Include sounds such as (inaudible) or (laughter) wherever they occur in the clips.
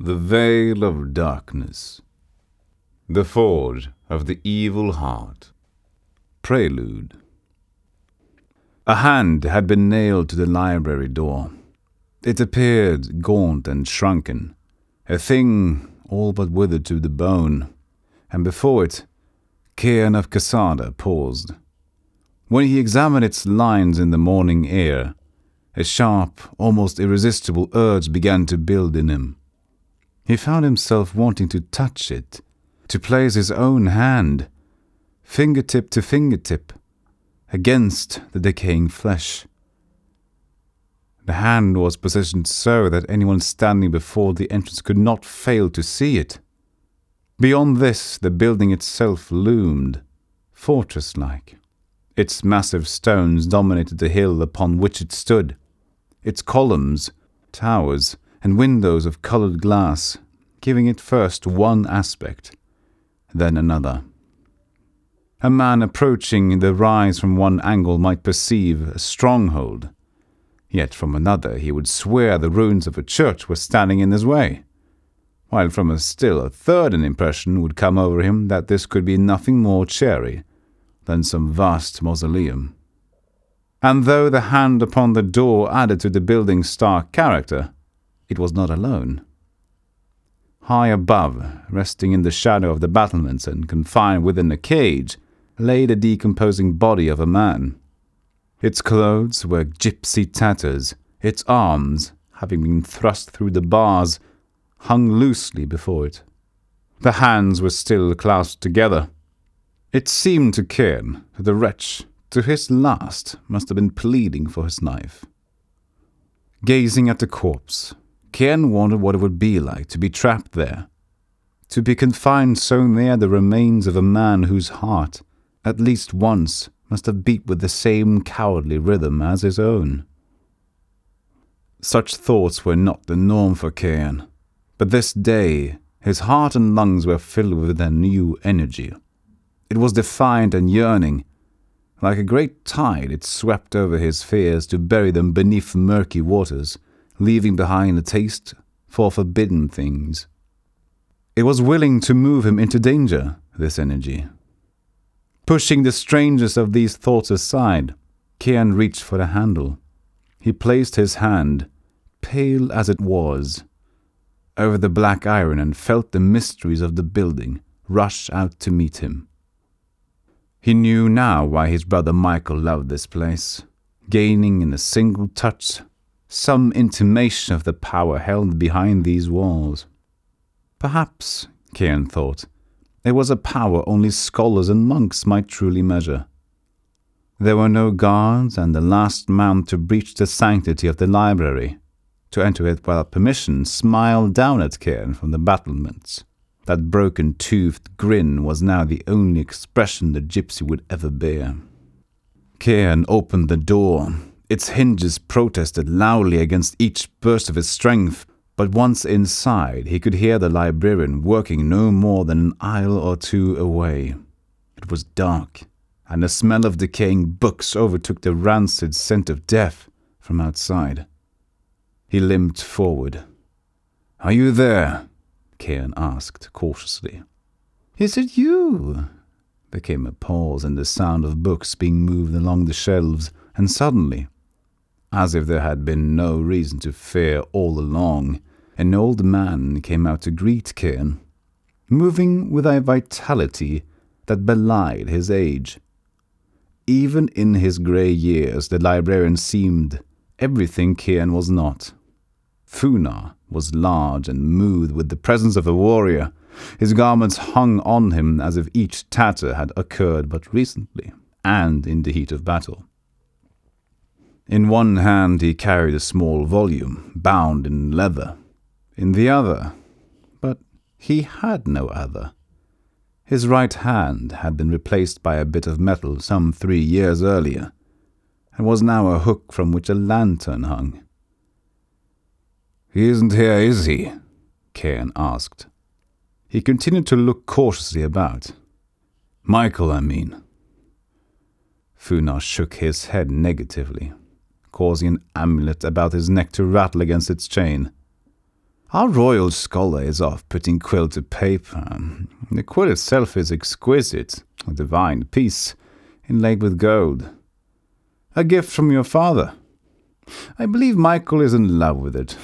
The Veil of Darkness. The Forge of the Evil Heart. Prelude. A hand had been nailed to the library door. It appeared gaunt and shrunken, a thing all but withered to the bone, and before it, Cairn of Cassada paused. When he examined its lines in the morning air, a sharp, almost irresistible urge began to build in him. He found himself wanting to touch it, to place his own hand, fingertip to fingertip, against the decaying flesh. The hand was positioned so that anyone standing before the entrance could not fail to see it. Beyond this, the building itself loomed, fortress like. Its massive stones dominated the hill upon which it stood. Its columns, towers, and windows of colored glass, giving it first one aspect, then another. A man approaching the rise from one angle might perceive a stronghold, yet from another he would swear the ruins of a church were standing in his way, while from a still a third an impression would come over him that this could be nothing more cheery than some vast mausoleum. And though the hand upon the door added to the building's stark character, it was not alone. High above, resting in the shadow of the battlements and confined within a cage, lay the decomposing body of a man. Its clothes were gypsy tatters, its arms, having been thrust through the bars, hung loosely before it. The hands were still clasped together. It seemed to Cairn that the wretch, to his last, must have been pleading for his knife. Gazing at the corpse, Cairn wondered what it would be like to be trapped there, to be confined so near the remains of a man whose heart, at least once, must have beat with the same cowardly rhythm as his own. Such thoughts were not the norm for Cairn, but this day his heart and lungs were filled with a new energy. It was defiant and yearning. Like a great tide, it swept over his fears to bury them beneath murky waters, leaving behind a taste for forbidden things. It was willing to move him into danger, this energy. Pushing the strangest of these thoughts aside, Cairn reached for the handle. He placed his hand, pale as it was, over the black iron and felt the mysteries of the building rush out to meet him. He knew now why his brother Michael loved this place, gaining in a single touch some intimation of the power held behind these walls. Perhaps, Cairn thought, it was a power only scholars and monks might truly measure. There were no guards, and the last man to breach the sanctity of the library, to enter it without permission, smiled down at Cairn from the battlements. That broken toothed grin was now the only expression the gypsy would ever bear. Cairn opened the door. Its hinges protested loudly against each burst of his strength, but once inside he could hear the librarian working no more than an aisle or two away. It was dark, and the smell of decaying books overtook the rancid scent of death from outside. He limped forward. Are you there? Cairn asked cautiously. Is it you? There came a pause and the sound of books being moved along the shelves, and suddenly, as if there had been no reason to fear all along, an old man came out to greet Cairn, moving with a vitality that belied his age. Even in his grey years, the librarian seemed everything Cairn was not. Funar was large and moved with the presence of a warrior. His garments hung on him as if each tatter had occurred but recently, and in the heat of battle. In one hand he carried a small volume, bound in leather. In the other, but he had no other. His right hand had been replaced by a bit of metal some three years earlier, and was now a hook from which a lantern hung. He isn't here, is he? Cairn asked. He continued to look cautiously about. Michael, I mean. Funar shook his head negatively, causing an amulet about his neck to rattle against its chain. Our royal scholar is off putting quill to paper. The quill itself is exquisite, a divine piece, inlaid with gold. A gift from your father. I believe Michael is in love with it.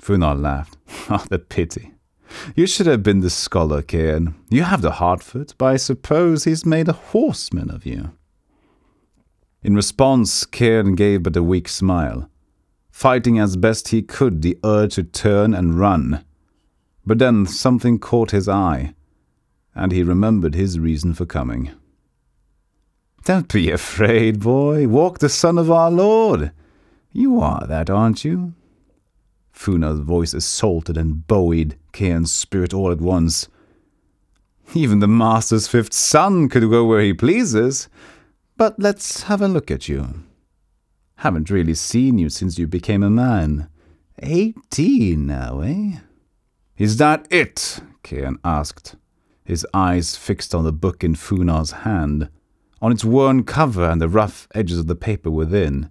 Funar laughed. (laughs) Ah, oh, the pity. You should have been the scholar, Cairn. You have the heart for it, but I suppose he's made a horseman of you. In response, Cairn gave but a weak smile fighting as best he could the urge to turn and run. But then something caught his eye, and he remembered his reason for coming. Don't be afraid, boy. Walk the Son of our Lord. You are that, aren't you? Funar's voice assaulted and buoyed Cairn's spirit all at once. Even the Master's fifth son could go where he pleases. But let's have a look at you. Haven't really seen you since you became a man. Eighteen now, eh? Is that it? Cairn asked, his eyes fixed on the book in Funar's hand, on its worn cover and the rough edges of the paper within.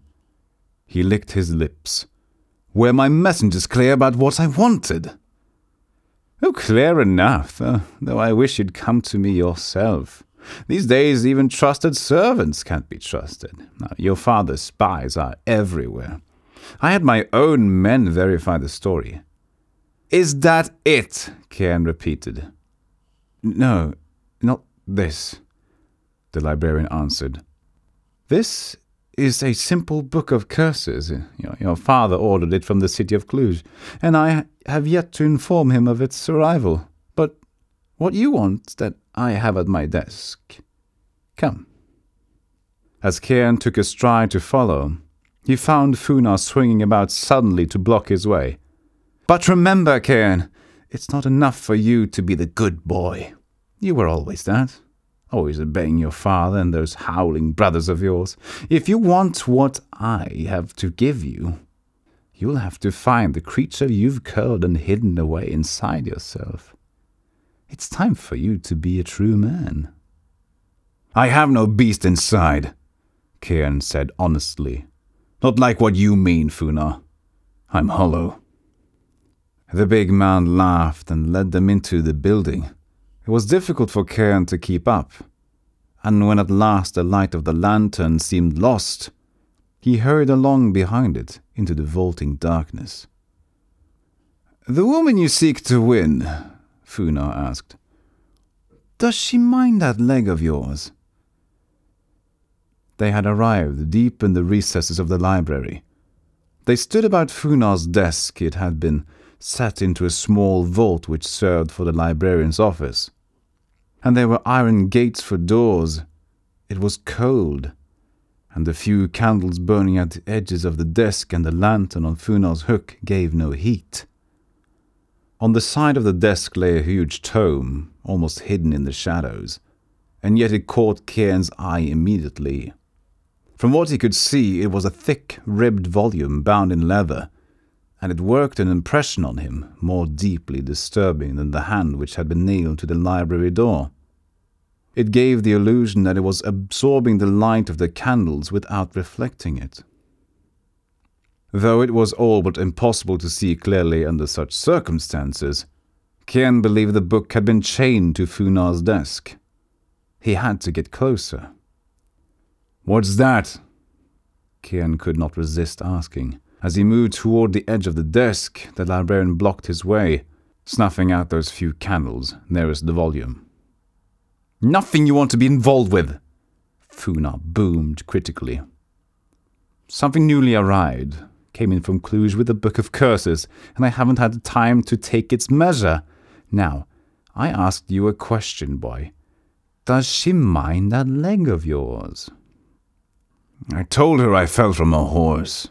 He licked his lips. Were my messengers clear about what I wanted? Oh, clear enough, uh, though I wish you'd come to me yourself. These days, even trusted servants can't be trusted. Now, your father's spies are everywhere. I had my own men verify the story. Is that it? Cairn repeated. No, not this, the librarian answered. This is a simple book of curses. Your, your father ordered it from the city of Cluj, and I have yet to inform him of its arrival. What you want that I have at my desk. Come. As Cairn took a stride to follow, he found Funar swinging about suddenly to block his way. But remember, Cairn, it's not enough for you to be the good boy. You were always that. Always obeying your father and those howling brothers of yours. If you want what I have to give you, you'll have to find the creature you've curled and hidden away inside yourself. It's time for you to be a true man. I have no beast inside, Cairn said honestly. Not like what you mean, Funar. I'm hollow. The big man laughed and led them into the building. It was difficult for Cairn to keep up, and when at last the light of the lantern seemed lost, he hurried along behind it into the vaulting darkness. The woman you seek to win, Funar asked. Does she mind that leg of yours? They had arrived deep in the recesses of the library. They stood about Funar's desk. It had been set into a small vault which served for the librarian's office. And there were iron gates for doors. It was cold, and the few candles burning at the edges of the desk and the lantern on Funar's hook gave no heat. On the side of the desk lay a huge tome, almost hidden in the shadows, and yet it caught Cairn's eye immediately. From what he could see, it was a thick, ribbed volume bound in leather, and it worked an impression on him more deeply disturbing than the hand which had been nailed to the library door. It gave the illusion that it was absorbing the light of the candles without reflecting it. Though it was all but impossible to see clearly under such circumstances, Cairn believed the book had been chained to Funar's desk. He had to get closer. What's that? Cairn could not resist asking. As he moved toward the edge of the desk, the librarian blocked his way, snuffing out those few candles nearest the volume. Nothing you want to be involved with! Funar boomed critically. Something newly arrived, came in from Cluj with a book of curses, and I haven't had the time to take its measure. Now, I asked you a question, boy. Does she mind that leg of yours? I told her I fell from a horse,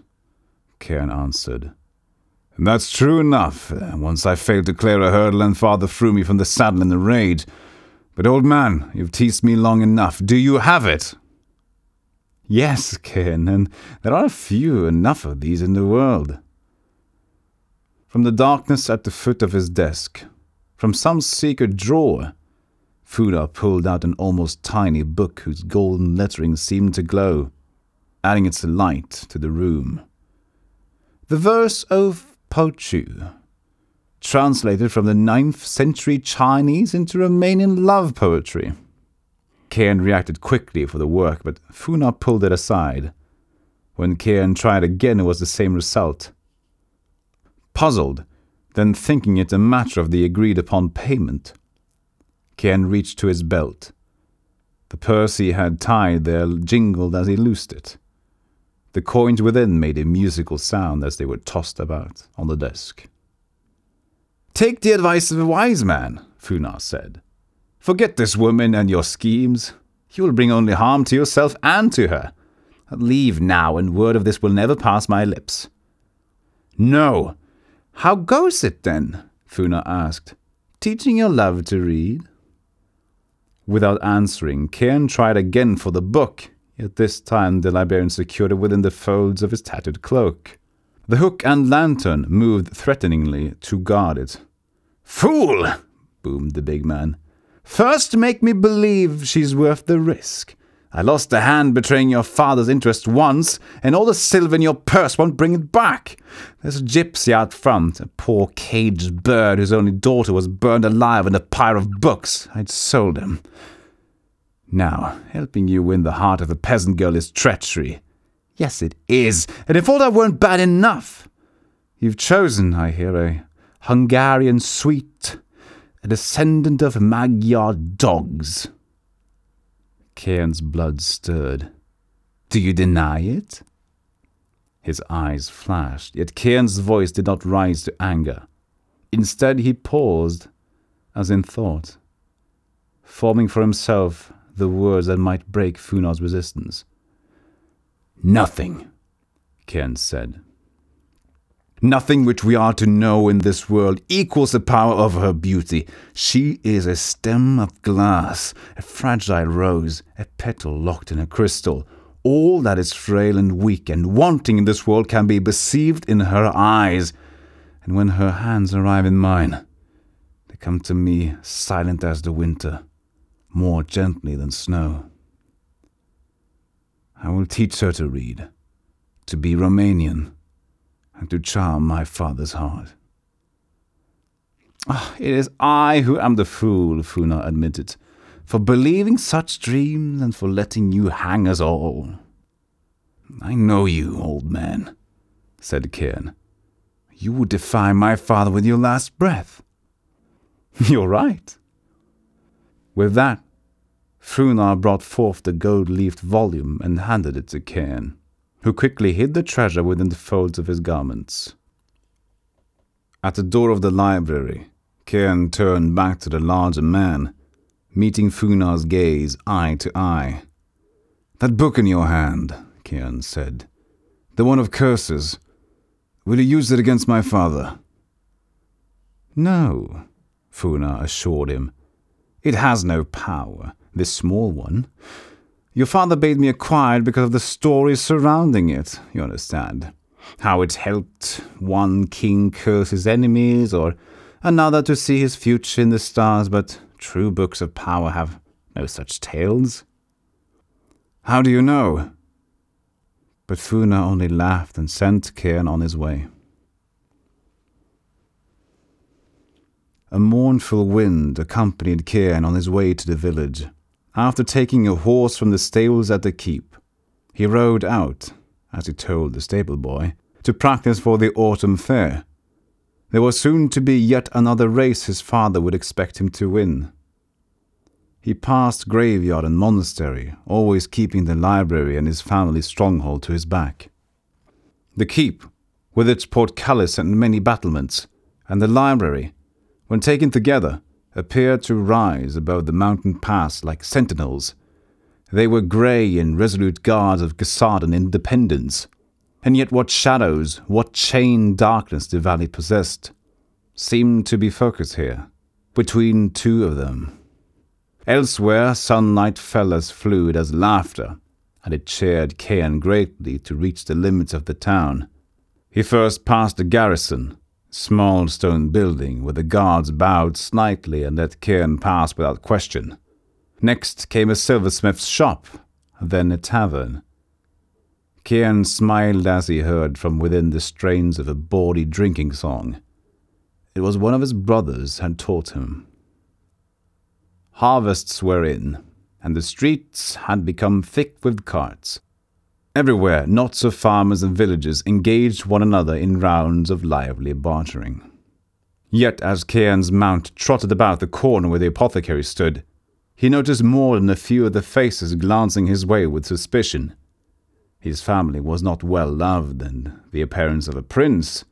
Cairn answered. And that's true enough. Once I failed to clear a hurdle and father threw me from the saddle in the rage. But old man, you've teased me long enough. Do you have it? Yes, Cairn, and there are few enough of these in the world. From the darkness at the foot of his desk, from some secret drawer, Funar pulled out an almost tiny book whose golden lettering seemed to glow, adding its light to the room. The verse of Pochu, translated from the ninth century Chinese into Romanian love poetry. Cairn reacted quickly for the work, but Funar pulled it aside. When Cairn tried again, it was the same result. Puzzled, then thinking it a matter of the agreed upon payment, Cairn reached to his belt. The purse he had tied there jingled as he loosed it. The coins within made a musical sound as they were tossed about on the desk. Take the advice of a wise man, Funar said. Forget this woman and your schemes. You will bring only harm to yourself and to her. Leave now, and word of this will never pass my lips. No. How goes it then? Funar asked. Teaching your love to read? Without answering, Cairn tried again for the book, yet this time the librarian secured it within the folds of his tattered cloak. The hook and lantern moved threateningly to guard it. Fool! boomed the big man. First make me believe she's worth the risk. I lost a hand betraying your father's interest once, and all the silver in your purse won't bring it back. There's a gypsy out front, a poor caged bird whose only daughter was burned alive in a pyre of books. I'd sold him. Now, helping you win the heart of a peasant girl is treachery. Yes, it is, and if all that weren't bad enough. You've chosen, I hear, a Hungarian sweet, a descendant of Magyar dogs. Cairn's blood stirred. Do you deny it? His eyes flashed, yet Cairn's voice did not rise to anger. Instead, he paused, as in thought, forming for himself the words that might break Funar's resistance. Nothing, Cairn said. Nothing which we are to know in this world equals the power of her beauty. She is a stem of glass, a fragile rose, a petal locked in a crystal. All that is frail and weak and wanting in this world can be perceived in her eyes. And when her hands arrive in mine, they come to me silent as the winter, more gently than snow. I will teach her to read, to be Romanian and to charm my father's heart. Oh, it is I who am the fool, Funar admitted, for believing such dreams and for letting you hang us all. I know you, old man, said Cairn. You would defy my father with your last breath. (laughs) You're right. With that, Funar brought forth the gold leafed volume and handed it to Cairn who quickly hid the treasure within the folds of his garments. At the door of the library, Cairn turned back to the larger man, meeting Funar's gaze eye to eye. That book in your hand, Cairn said. The one of curses. Will you use it against my father? No, Funar assured him. It has no power, this small one. Your father bade me acquire it because of the stories surrounding it, you understand. How it helped one king curse his enemies, or another to see his future in the stars, but true books of power have no such tales. How do you know? But Funar only laughed and sent Cairn on his way. A mournful wind accompanied Cairn on his way to the village. After taking a horse from the stables at the keep, he rode out, as he told the stable boy, to practice for the autumn fair. There was soon to be yet another race his father would expect him to win. He passed graveyard and monastery, always keeping the library and his family stronghold to his back. The keep, with its portcullis and many battlements, and the library, when taken together, appeared to rise above the mountain pass like sentinels. They were grey and resolute guards of Casadan independence. And yet, what shadows, what chained darkness the valley possessed, seemed to be focused here, between two of them. Elsewhere, sunlight fell as fluid as laughter, and it cheered Cairn greatly to reach the limits of the town. He first passed the garrison, small stone building where the guards bowed slightly and let Cairn pass without question. Next came a silversmith's shop, then a tavern. Cairn smiled as he heard from within the strains of a bawdy drinking song. it was one of his brothers had taught him. Harvests were in, and the streets had become thick with carts. Everywhere, knots of farmers and villagers engaged one another in rounds of lively bartering. Yet, as Cairn's mount trotted about the corner where the apothecary stood, he noticed more than a few of the faces glancing his way with suspicion. His family was not well loved, and the appearance of a prince,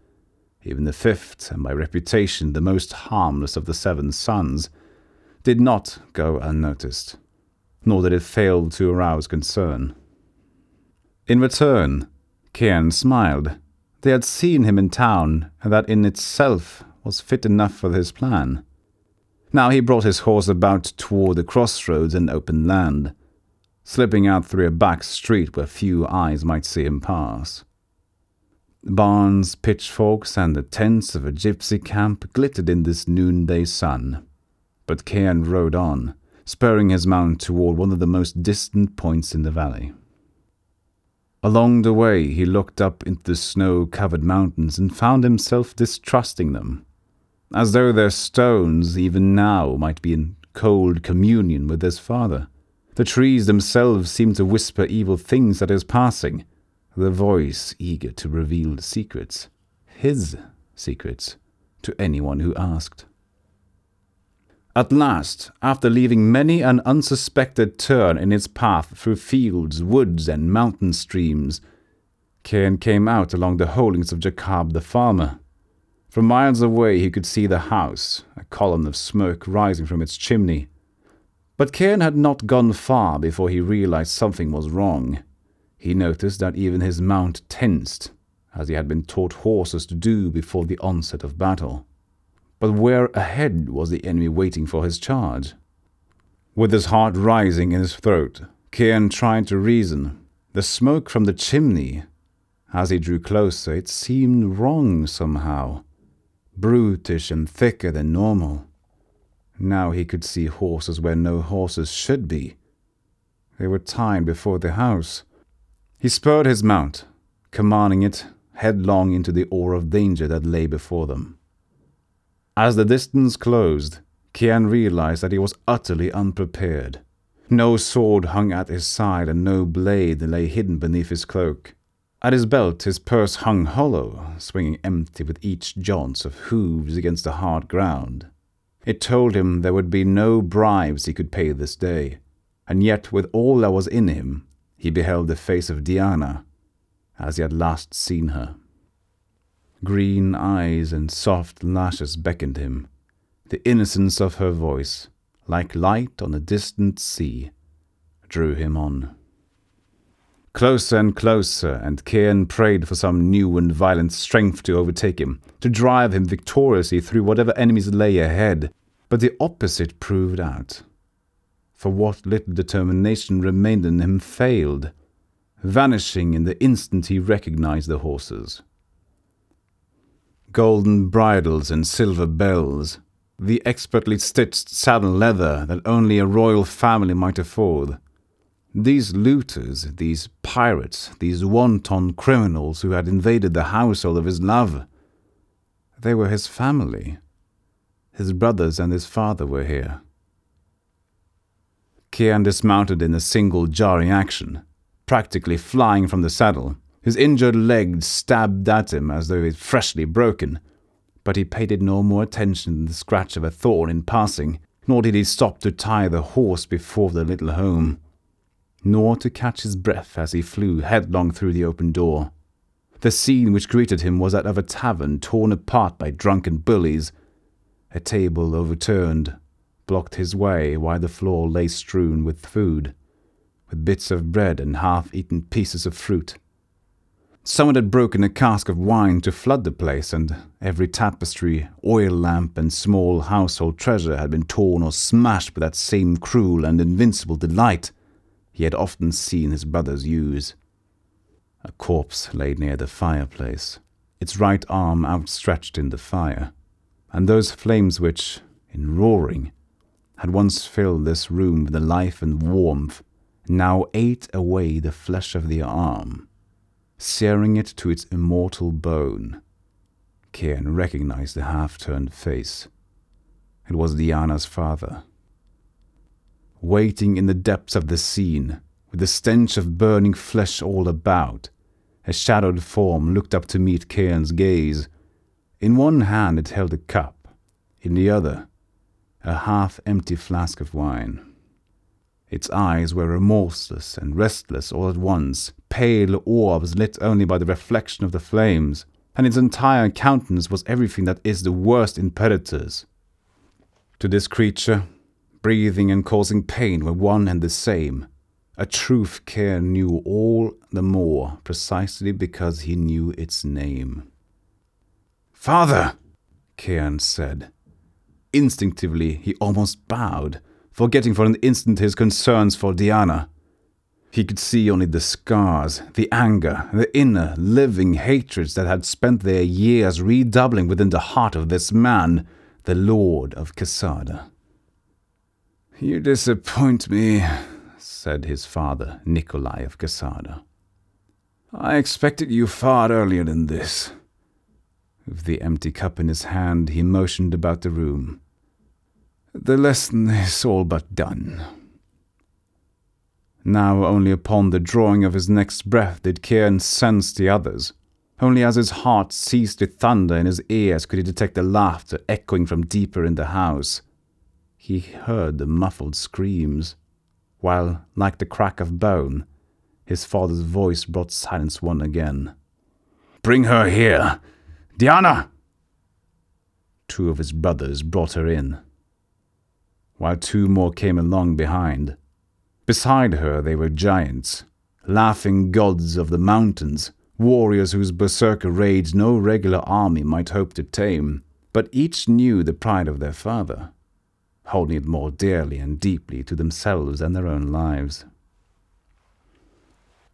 even the fifth, and by reputation the most harmless of the seven sons, did not go unnoticed, nor did it fail to arouse concern. In return, Cairn smiled. They had seen him in town, and that in itself was fit enough for his plan. Now he brought his horse about toward the crossroads and open land, slipping out through a back street where few eyes might see him pass. Barns, pitchforks, and the tents of a gypsy camp glittered in this noonday sun. But Cairn rode on, spurring his mount toward one of the most distant points in the valley. Along the way, he looked up into the snow covered mountains and found himself distrusting them, as though their stones, even now, might be in cold communion with his father. The trees themselves seemed to whisper evil things at his passing, their voice eager to reveal secrets, his secrets, to anyone who asked. At last, after leaving many an unsuspected turn in its path through fields, woods, and mountain streams, Cairn came out along the holdings of Jacob the farmer. From miles away he could see the house, a column of smoke rising from its chimney. But Cairn had not gone far before he realized something was wrong. He noticed that even his mount tensed, as he had been taught horses to do before the onset of battle. But where ahead was the enemy waiting for his charge? With his heart rising in his throat, Cairn tried to reason. The smoke from the chimney, as he drew closer, it seemed wrong somehow, brutish and thicker than normal. Now he could see horses where no horses should be. They were tied before the house. He spurred his mount, commanding it headlong into the ore of danger that lay before them. As the distance closed, Cairn realized that he was utterly unprepared. No sword hung at his side, and no blade lay hidden beneath his cloak. At his belt, his purse hung hollow, swinging empty with each jaunt of hooves against the hard ground. It told him there would be no bribes he could pay this day, and yet, with all that was in him, he beheld the face of Diana, as he had last seen her. Green eyes and soft lashes beckoned him. The innocence of her voice, like light on a distant sea, drew him on. Closer and closer, and Cairn prayed for some new and violent strength to overtake him, to drive him victoriously through whatever enemies lay ahead. But the opposite proved out. For what little determination remained in him failed, vanishing in the instant he recognized the horses golden bridles and silver bells, the expertly stitched saddle leather that only a royal family might afford. These looters, these pirates, these wanton criminals who had invaded the household of his love, they were his family. His brothers and his father were here. Cairn dismounted in a single jarring action, practically flying from the saddle. His injured leg stabbed at him as though it freshly broken, but he paid it no more attention than the scratch of a thorn in passing, nor did he stop to tie the horse before the little home, nor to catch his breath as he flew headlong through the open door. The scene which greeted him was that of a tavern torn apart by drunken bullies. A table overturned blocked his way while the floor lay strewn with food, with bits of bread and half eaten pieces of fruit. Someone had broken a cask of wine to flood the place, and every tapestry, oil lamp, and small household treasure had been torn or smashed with that same cruel and invincible delight he had often seen his brothers use. A corpse lay near the fireplace, its right arm outstretched in the fire, and those flames which, in roaring, had once filled this room with the life and warmth, now ate away the flesh of the arm searing it to its immortal bone. Cairn recognized the half turned face. It was Diana's father. Waiting in the depths of the scene, with the stench of burning flesh all about, a shadowed form looked up to meet Cairn's gaze. In one hand it held a cup, in the other, a half empty flask of wine. Its eyes were remorseless and restless all at once, pale orbs lit only by the reflection of the flames, and its entire countenance was everything that is the worst in predators. To this creature, breathing and causing pain were one and the same, a truth Cairn knew all the more precisely because he knew its name. Father, Cairn said. Instinctively, he almost bowed forgetting for an instant his concerns for Diana. He could see only the scars, the anger, the inner, living hatreds that had spent their years redoubling within the heart of this man, the Lord of Quesada. You disappoint me, said his father, Nikolai of Quesada. I expected you far earlier than this. With the empty cup in his hand, he motioned about the room. The lesson is all but done. Now only upon the drawing of his next breath did Cairn sense the others. Only as his heart ceased to thunder in his ears could he detect the laughter echoing from deeper in the house. He heard the muffled screams, while, like the crack of bone, his father's voice brought silence one again. Bring her here! Diana! Two of his brothers brought her in while two more came along behind. Beside her they were giants, laughing gods of the mountains, warriors whose berserker raids no regular army might hope to tame, but each knew the pride of their father, holding it more dearly and deeply to themselves and their own lives.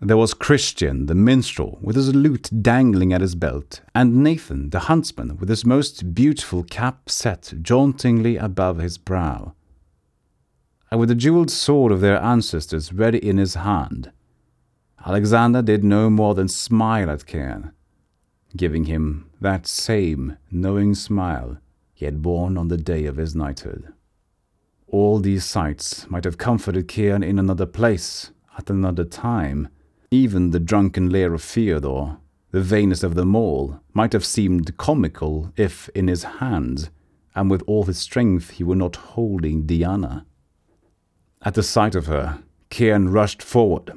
There was Christian, the minstrel, with his lute dangling at his belt, and Nathan, the huntsman, with his most beautiful cap set jauntingly above his brow and with the jeweled sword of their ancestors ready in his hand. Alexander did no more than smile at Cairn, giving him that same knowing smile he had borne on the day of his knighthood. All these sights might have comforted Cairn in another place, at another time. Even the drunken lair of Theodore, the vainest of them all, might have seemed comical if, in his hands, and with all his strength, he were not holding Diana. At the sight of her, Cairn rushed forward,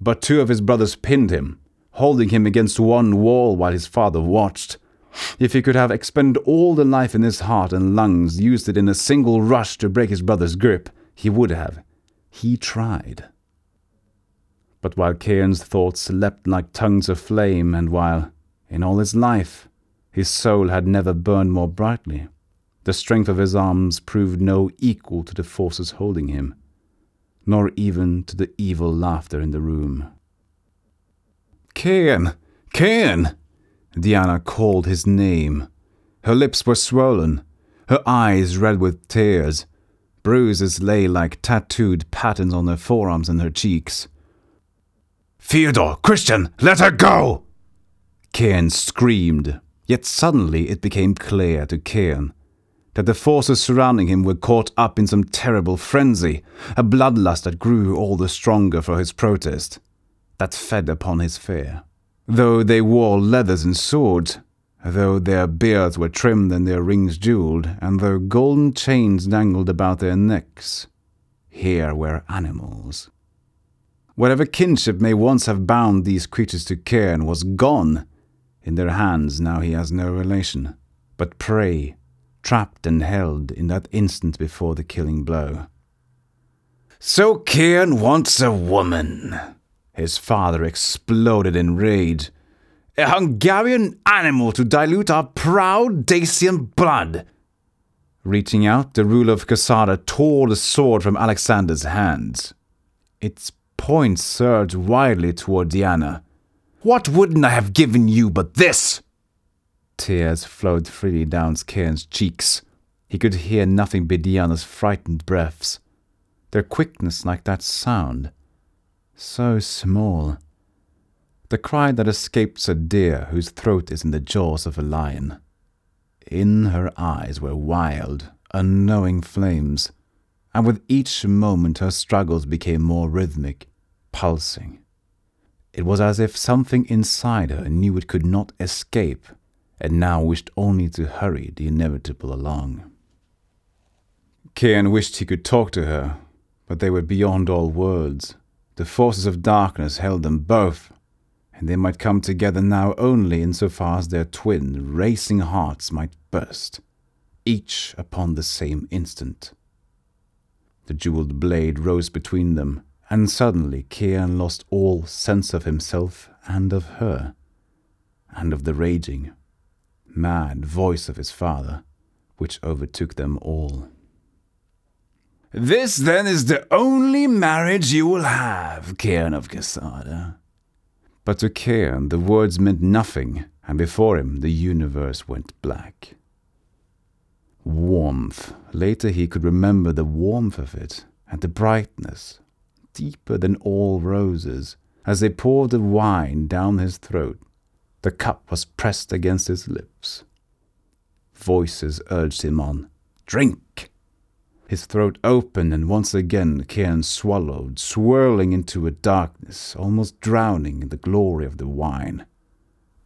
but two of his brothers pinned him, holding him against one wall while his father watched. If he could have expended all the life in his heart and lungs, used it in a single rush to break his brother's grip, he would have. He tried. But while Cairn's thoughts leapt like tongues of flame, and while, in all his life, his soul had never burned more brightly, the strength of his arms proved no equal to the forces holding him, nor even to the evil laughter in the room. Cairn! Cairn! Diana called his name. Her lips were swollen, her eyes red with tears. Bruises lay like tattooed patterns on her forearms and her cheeks. Theodore! Christian! Let her go! Cairn screamed, yet suddenly it became clear to Cairn that the forces surrounding him were caught up in some terrible frenzy, a bloodlust that grew all the stronger for his protest, that fed upon his fear. Though they wore leathers and swords, though their beards were trimmed and their rings jeweled, and though golden chains dangled about their necks, here were animals. Whatever kinship may once have bound these creatures to Cairn was gone. In their hands now he has no relation, but prey trapped and held in that instant before the killing blow. So Cairn wants a woman, his father exploded in rage. A Hungarian animal to dilute our proud Dacian blood. Reaching out, the ruler of Quesada tore the sword from Alexander's hands. Its point surged wildly toward Diana. What wouldn't I have given you but this? Tears flowed freely down Cairn's cheeks. He could hear nothing but Diana's frightened breaths. Their quickness like that sound. So small. the cry that escapes a deer whose throat is in the jaws of a lion. In her eyes were wild, unknowing flames, and with each moment her struggles became more rhythmic, pulsing. It was as if something inside her knew it could not escape, and now wished only to hurry the inevitable along. Cairn wished he could talk to her, but they were beyond all words. The forces of darkness held them both, and they might come together now only in so far as their twin, racing hearts might burst, each upon the same instant. The jeweled blade rose between them, and suddenly Cairn lost all sense of himself and of her, and of the raging, mad voice of his father, which overtook them all. This then is the only marriage you will have, Cairn of Quesada. But to Cairn the words meant nothing, and before him the universe went black. Warmth. Later he could remember the warmth of it, and the brightness, deeper than all roses, as they poured the wine down his throat. The cup was pressed against his lips. Voices urged him on. Drink! His throat opened, and once again Cairn swallowed, swirling into a darkness, almost drowning in the glory of the wine.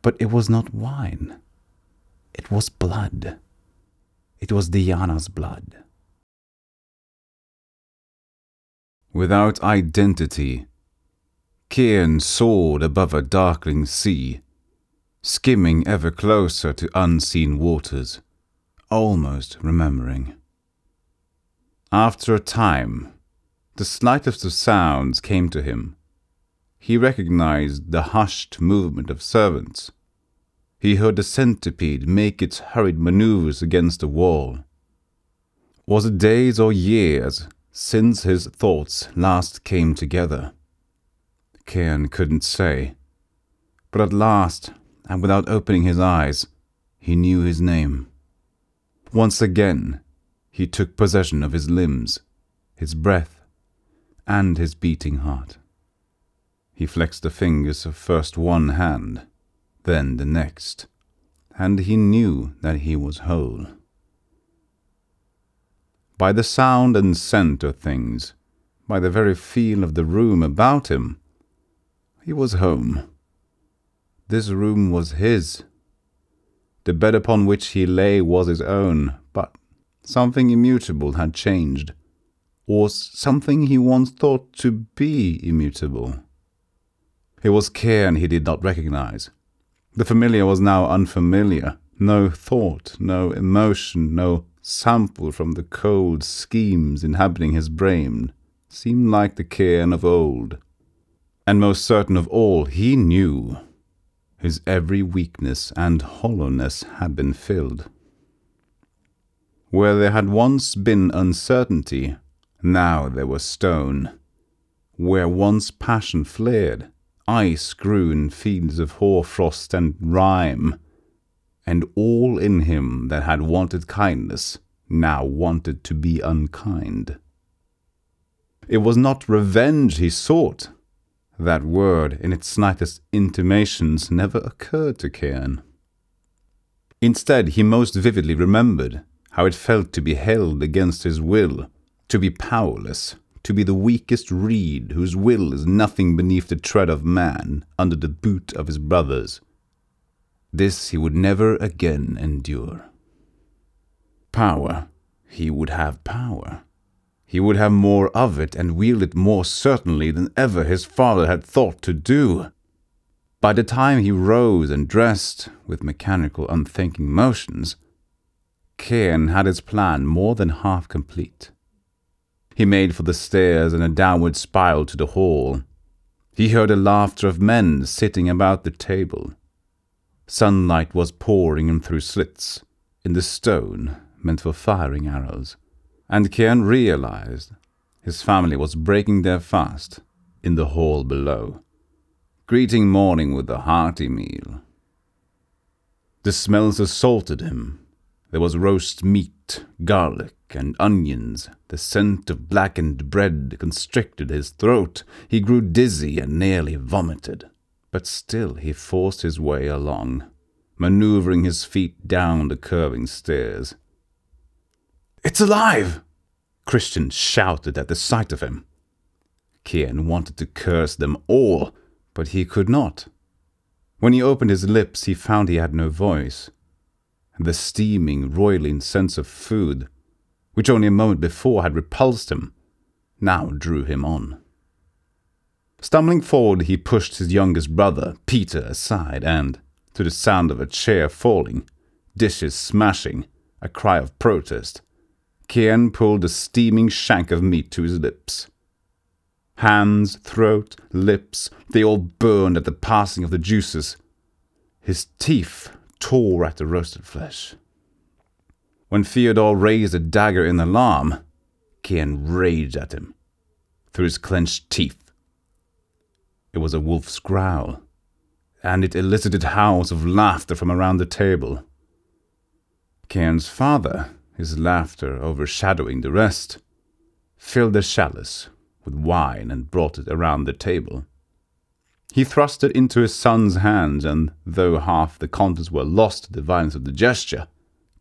But it was not wine. It was blood. It was Diana's blood. Without identity, Cairn soared above a darkling sea, skimming ever closer to unseen waters, almost remembering. After a time, the slightest of sounds came to him. He recognized the hushed movement of servants. He heard the centipede make its hurried maneuvers against a wall. Was it days or years since his thoughts last came together? Cairn couldn't say. But at last, and without opening his eyes, he knew his name. Once again, he took possession of his limbs, his breath, and his beating heart. He flexed the fingers of first one hand, then the next, and he knew that he was whole. By the sound and scent of things, by the very feel of the room about him, he was home. This room was his. The bed upon which he lay was his own, but Something immutable had changed, or something he once thought to be immutable. It was Cairn he did not recognize. The familiar was now unfamiliar. No thought, no emotion, no sample from the cold schemes inhabiting his brain seemed like the Cairn of old. And most certain of all, he knew his every weakness and hollowness had been filled. Where there had once been uncertainty, now there was stone. Where once passion flared, ice grew in fields of hoarfrost and rime, and all in him that had wanted kindness now wanted to be unkind. It was not revenge he sought. That word, in its slightest intimations, never occurred to Cairn. Instead, he most vividly remembered how it felt to be held against his will, to be powerless, to be the weakest reed whose will is nothing beneath the tread of man under the boot of his brothers. This he would never again endure. Power. He would have power. He would have more of it and wield it more certainly than ever his father had thought to do. By the time he rose and dressed, with mechanical, unthinking motions, Cairn had his plan more than half complete. He made for the stairs and a downward spiral to the hall. He heard the laughter of men sitting about the table. Sunlight was pouring in through slits in the stone meant for firing arrows, and Cairn realized his family was breaking their fast in the hall below, greeting morning with a hearty meal. The smells assaulted him there was roast meat, garlic, and onions. The scent of blackened bread constricted his throat. He grew dizzy and nearly vomited. but still he forced his way along, maneuvering his feet down the curving stairs. It's alive! Christian shouted at the sight of him. Cairn wanted to curse them all, but he could not. When he opened his lips, he found he had no voice. The steaming, roiling sense of food, which only a moment before had repulsed him, now drew him on. Stumbling forward, he pushed his youngest brother, Peter, aside, and, to the sound of a chair falling, dishes smashing, a cry of protest, Cairn pulled a steaming shank of meat to his lips. Hands, throat, lips, they all burned at the passing of the juices. His teeth tore at the roasted flesh. When Theodore raised a dagger in alarm, Cairn raged at him through his clenched teeth. It was a wolf's growl, and it elicited howls of laughter from around the table. Cairn's father, his laughter overshadowing the rest, filled a chalice with wine and brought it around the table. He thrust it into his son's hands, and though half the contents were lost to the violence of the gesture,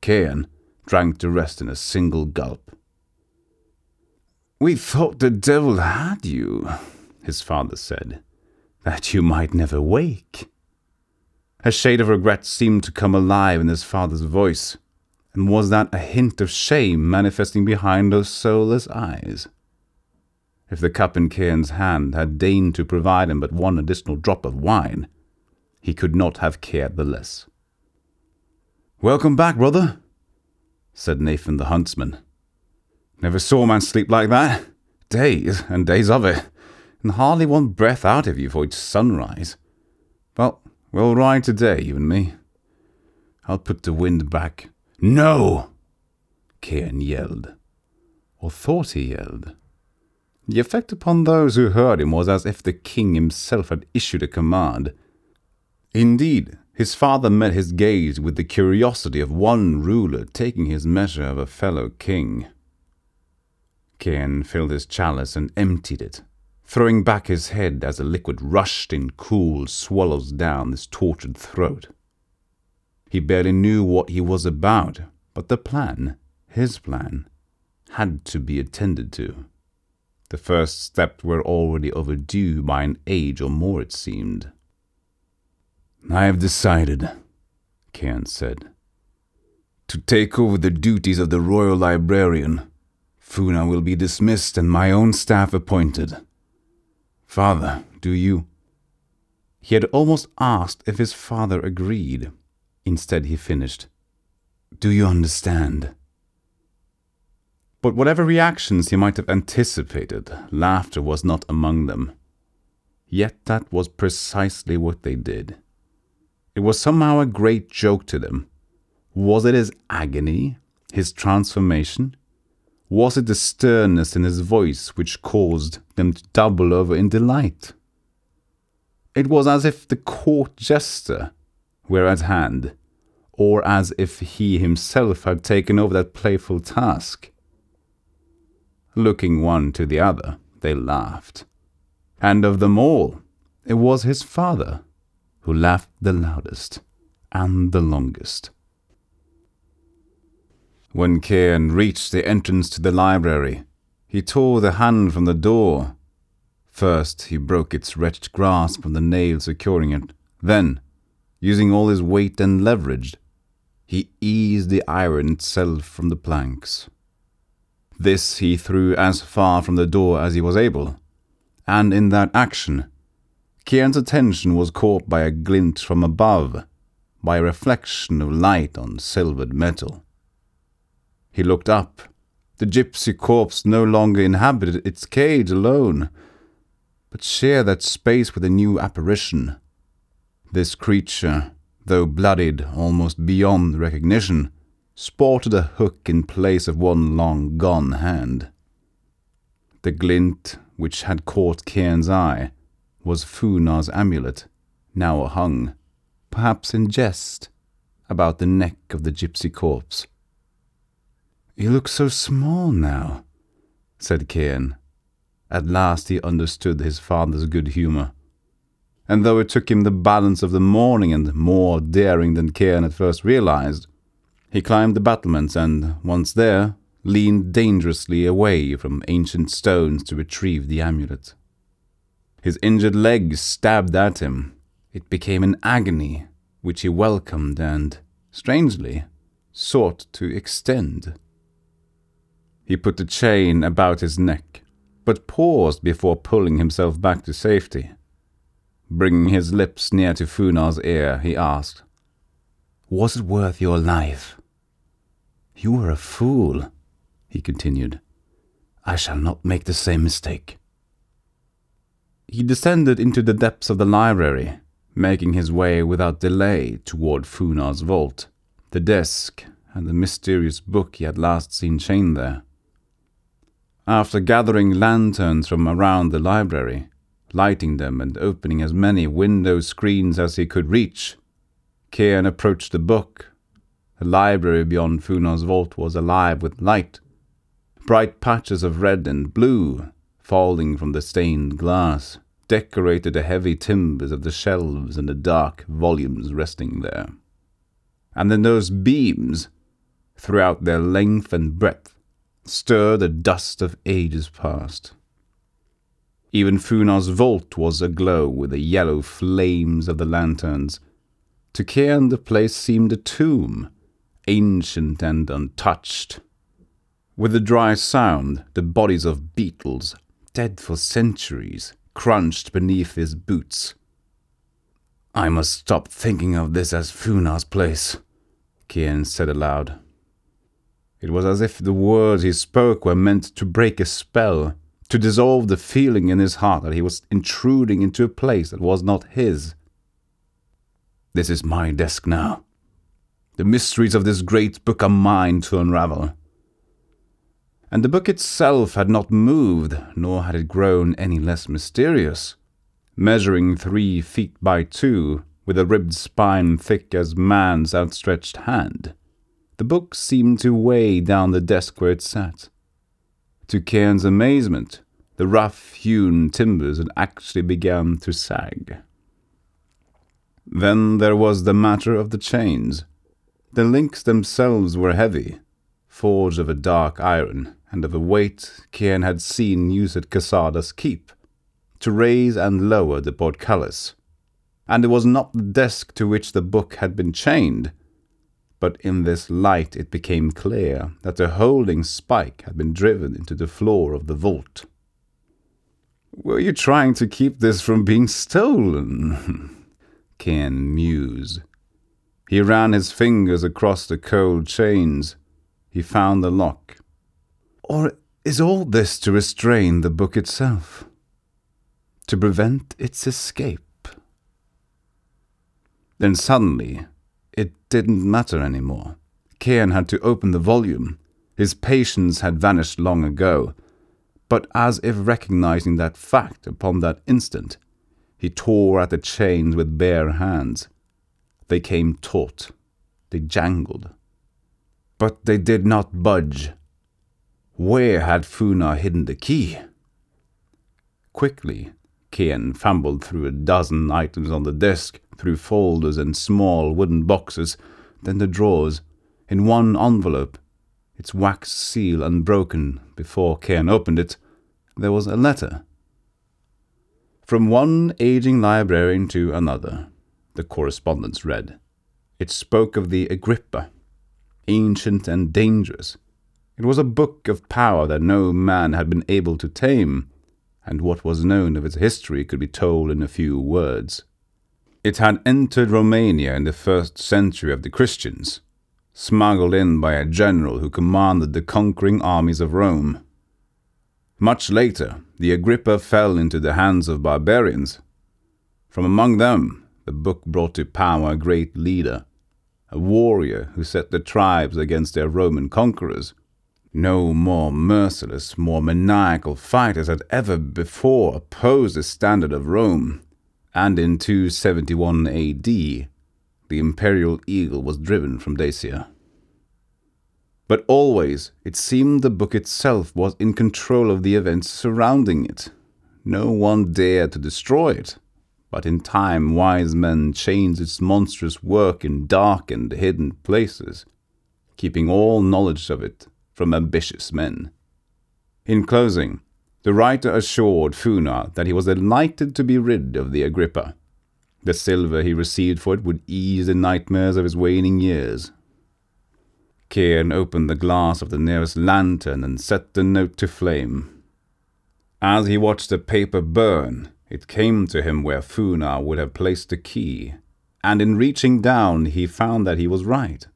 Cairn drank the rest in a single gulp. We thought the devil had you, his father said, that you might never wake. A shade of regret seemed to come alive in his father's voice, and was that a hint of shame manifesting behind those soulless eyes? If the cup in Cairn's hand had deigned to provide him but one additional drop of wine, he could not have cared the less. Welcome back, brother, said Nathan the huntsman. Never saw a man sleep like that. Days and days of it, and hardly one breath out of you for each sunrise. Well, we'll ride today, you and me. I'll put the wind back. No! Cairn yelled, or thought he yelled. The effect upon those who heard him was as if the king himself had issued a command. Indeed, his father met his gaze with the curiosity of one ruler taking his measure of a fellow king. Cairn filled his chalice and emptied it, throwing back his head as the liquid rushed in cool swallows down his tortured throat. He barely knew what he was about, but the plan, his plan, had to be attended to. The first steps were already overdue by an age or more, it seemed. I have decided, Cairn said, to take over the duties of the royal librarian. Funar will be dismissed and my own staff appointed. Father, do you? He had almost asked if his father agreed. Instead, he finished, Do you understand? But whatever reactions he might have anticipated, laughter was not among them. Yet that was precisely what they did. It was somehow a great joke to them. Was it his agony, his transformation? Was it the sternness in his voice which caused them to double over in delight? It was as if the court jester were at hand, or as if he himself had taken over that playful task. Looking one to the other, they laughed. And of them all, it was his father who laughed the loudest and the longest. When Cairn reached the entrance to the library, he tore the hand from the door. First, he broke its wretched grasp on the nail securing it. Then, using all his weight and leverage, he eased the iron itself from the planks. This he threw as far from the door as he was able, and in that action, Cairn's attention was caught by a glint from above, by a reflection of light on silvered metal. He looked up. The gypsy corpse no longer inhabited its cage alone, but shared that space with a new apparition. This creature, though bloodied almost beyond recognition, sported a hook in place of one long gone hand. The glint which had caught Cairn's eye was Funar's amulet, now hung, perhaps in jest, about the neck of the gypsy corpse. You look so small now, said Cairn. At last he understood his father's good humour. And though it took him the balance of the morning and more daring than Cairn at first realized, he climbed the battlements and, once there, leaned dangerously away from ancient stones to retrieve the amulet. His injured leg stabbed at him. It became an agony which he welcomed and, strangely, sought to extend. He put the chain about his neck, but paused before pulling himself back to safety. Bringing his lips near to Funar's ear, he asked, Was it worth your life? You were a fool, he continued. I shall not make the same mistake. He descended into the depths of the library, making his way without delay toward Funar's vault, the desk, and the mysterious book he had last seen chained there. After gathering lanterns from around the library, lighting them and opening as many window screens as he could reach. Cairn approached the book. The library beyond Funar's vault was alive with light. Bright patches of red and blue, falling from the stained glass, decorated the heavy timbers of the shelves and the dark volumes resting there. And then those beams, throughout their length and breadth, stir the dust of ages past. Even Funar's vault was aglow with the yellow flames of the lanterns. To Cairn the place seemed a tomb, ancient and untouched. With the dry sound, the bodies of beetles, dead for centuries, crunched beneath his boots. I must stop thinking of this as Funar's place, Cairn said aloud. It was as if the words he spoke were meant to break a spell to dissolve the feeling in his heart that he was intruding into a place that was not his. This is my desk now. The mysteries of this great book are mine to unravel. And the book itself had not moved, nor had it grown any less mysterious. Measuring three feet by two, with a ribbed spine thick as man's outstretched hand, the book seemed to weigh down the desk where it sat. To Cairn's amazement, the rough hewn timbers had actually begun to sag. Then there was the matter of the chains. The links themselves were heavy, forged of a dark iron, and of a weight Cairn had seen used at Casada's keep, to raise and lower the portcullis. And it was not the desk to which the book had been chained, but in this light it became clear that the holding spike had been driven into the floor of the vault. Were you trying to keep this from being stolen? (laughs) Cairn mused. He ran his fingers across the cold chains. He found the lock. Or is all this to restrain the book itself? To prevent its escape? Then suddenly it didn't matter any more. Cairn had to open the volume. His patience had vanished long ago. But as if recognizing that fact upon that instant, he tore at the chains with bare hands. They came taut. They jangled. But they did not budge. Where had Funar hidden the key? Quickly, Cairn fumbled through a dozen items on the desk, through folders and small wooden boxes, then the drawers. In one envelope, its wax seal unbroken before Cairn opened it, there was a letter. From one aging librarian to another, the correspondence read. It spoke of the Agrippa, ancient and dangerous. It was a book of power that no man had been able to tame, and what was known of its history could be told in a few words. It had entered Romania in the first century of the Christians, smuggled in by a general who commanded the conquering armies of Rome. Much later, the Agrippa fell into the hands of barbarians. From among them, the book brought to power a great leader, a warrior who set the tribes against their Roman conquerors no more merciless, more maniacal fighters had ever before opposed the standard of Rome, and in 271 AD, the imperial eagle was driven from Dacia. But always it seemed the book itself was in control of the events surrounding it. No one dared to destroy it, but in time wise men changed its monstrous work in dark and hidden places, keeping all knowledge of it from ambitious men. In closing, the writer assured Funar that he was delighted to be rid of the Agrippa. The silver he received for it would ease the nightmares of his waning years. Cairn opened the glass of the nearest lantern and set the note to flame. As he watched the paper burn, it came to him where Funar would have placed the key, and in reaching down he found that he was right,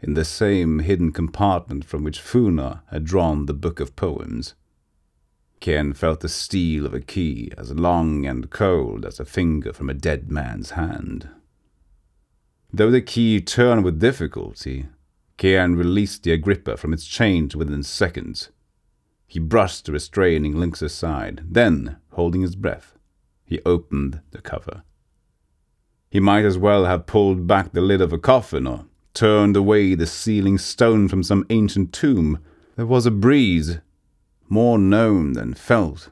in the same hidden compartment from which Funar had drawn the book of poems. Cairn felt the steel of a key as long and cold as a finger from a dead man's hand. Though the key turned with difficulty, Cairn released the Agrippa from its chains within seconds. He brushed the restraining links aside, then, holding his breath, he opened the cover. He might as well have pulled back the lid of a coffin or turned away the sealing stone from some ancient tomb. There was a breeze more known than felt,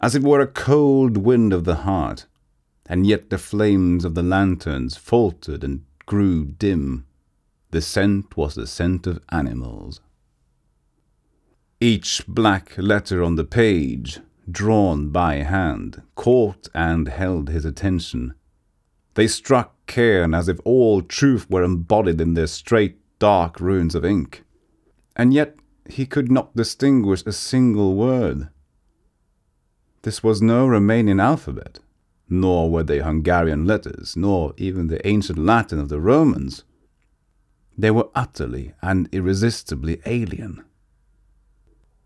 as it were a cold wind of the heart, and yet the flames of the lanterns faltered and grew dim. The scent was the scent of animals. Each black letter on the page, drawn by hand, caught and held his attention. They struck Cairn as if all truth were embodied in their straight, dark runes of ink. And yet he could not distinguish a single word. This was no Romanian alphabet, nor were they Hungarian letters, nor even the ancient Latin of the Romans. They were utterly and irresistibly alien.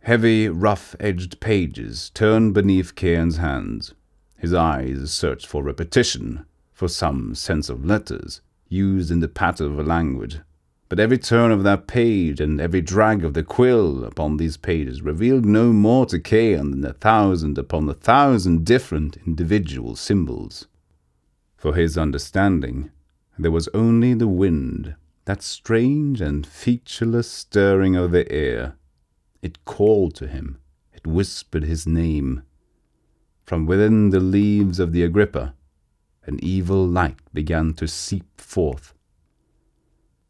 Heavy, rough edged pages turned beneath Cairn's hands. His eyes searched for repetition, for some sense of letters, used in the pattern of a language but every turn of that page and every drag of the quill upon these pages revealed no more to Cairn than a thousand upon a thousand different individual symbols. For his understanding, there was only the wind, that strange and featureless stirring of the air. It called to him, it whispered his name. From within the leaves of the Agrippa, an evil light began to seep forth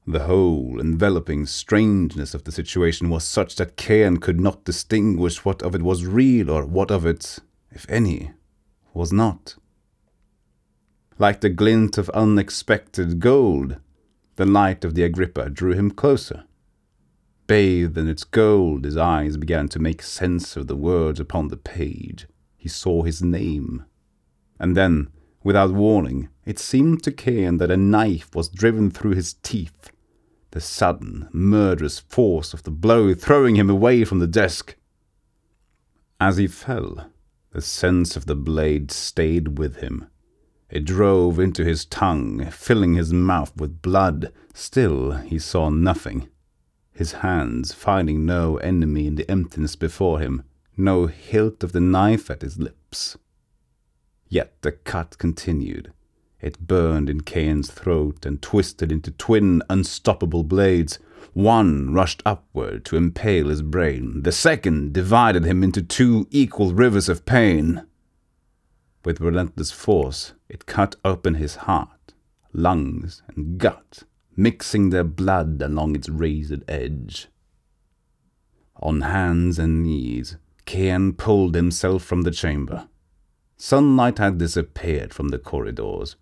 the whole enveloping strangeness of the situation was such that Cairn could not distinguish what of it was real or what of it, if any, was not. Like the glint of unexpected gold, the light of the Agrippa drew him closer. Bathed in its gold, his eyes began to make sense of the words upon the page. He saw his name. And then, without warning, it seemed to Cairn that a knife was driven through his teeth the sudden, murderous force of the blow throwing him away from the desk. As he fell, the sense of the blade stayed with him. It drove into his tongue, filling his mouth with blood. Still, he saw nothing. His hands finding no enemy in the emptiness before him, no hilt of the knife at his lips. Yet the cut continued, it burned in Cairn's throat and twisted into twin unstoppable blades. One rushed upward to impale his brain, the second divided him into two equal rivers of pain. With relentless force, it cut open his heart, lungs, and gut, mixing their blood along its razed edge. On hands and knees, Cairn pulled himself from the chamber. Sunlight had disappeared from the corridors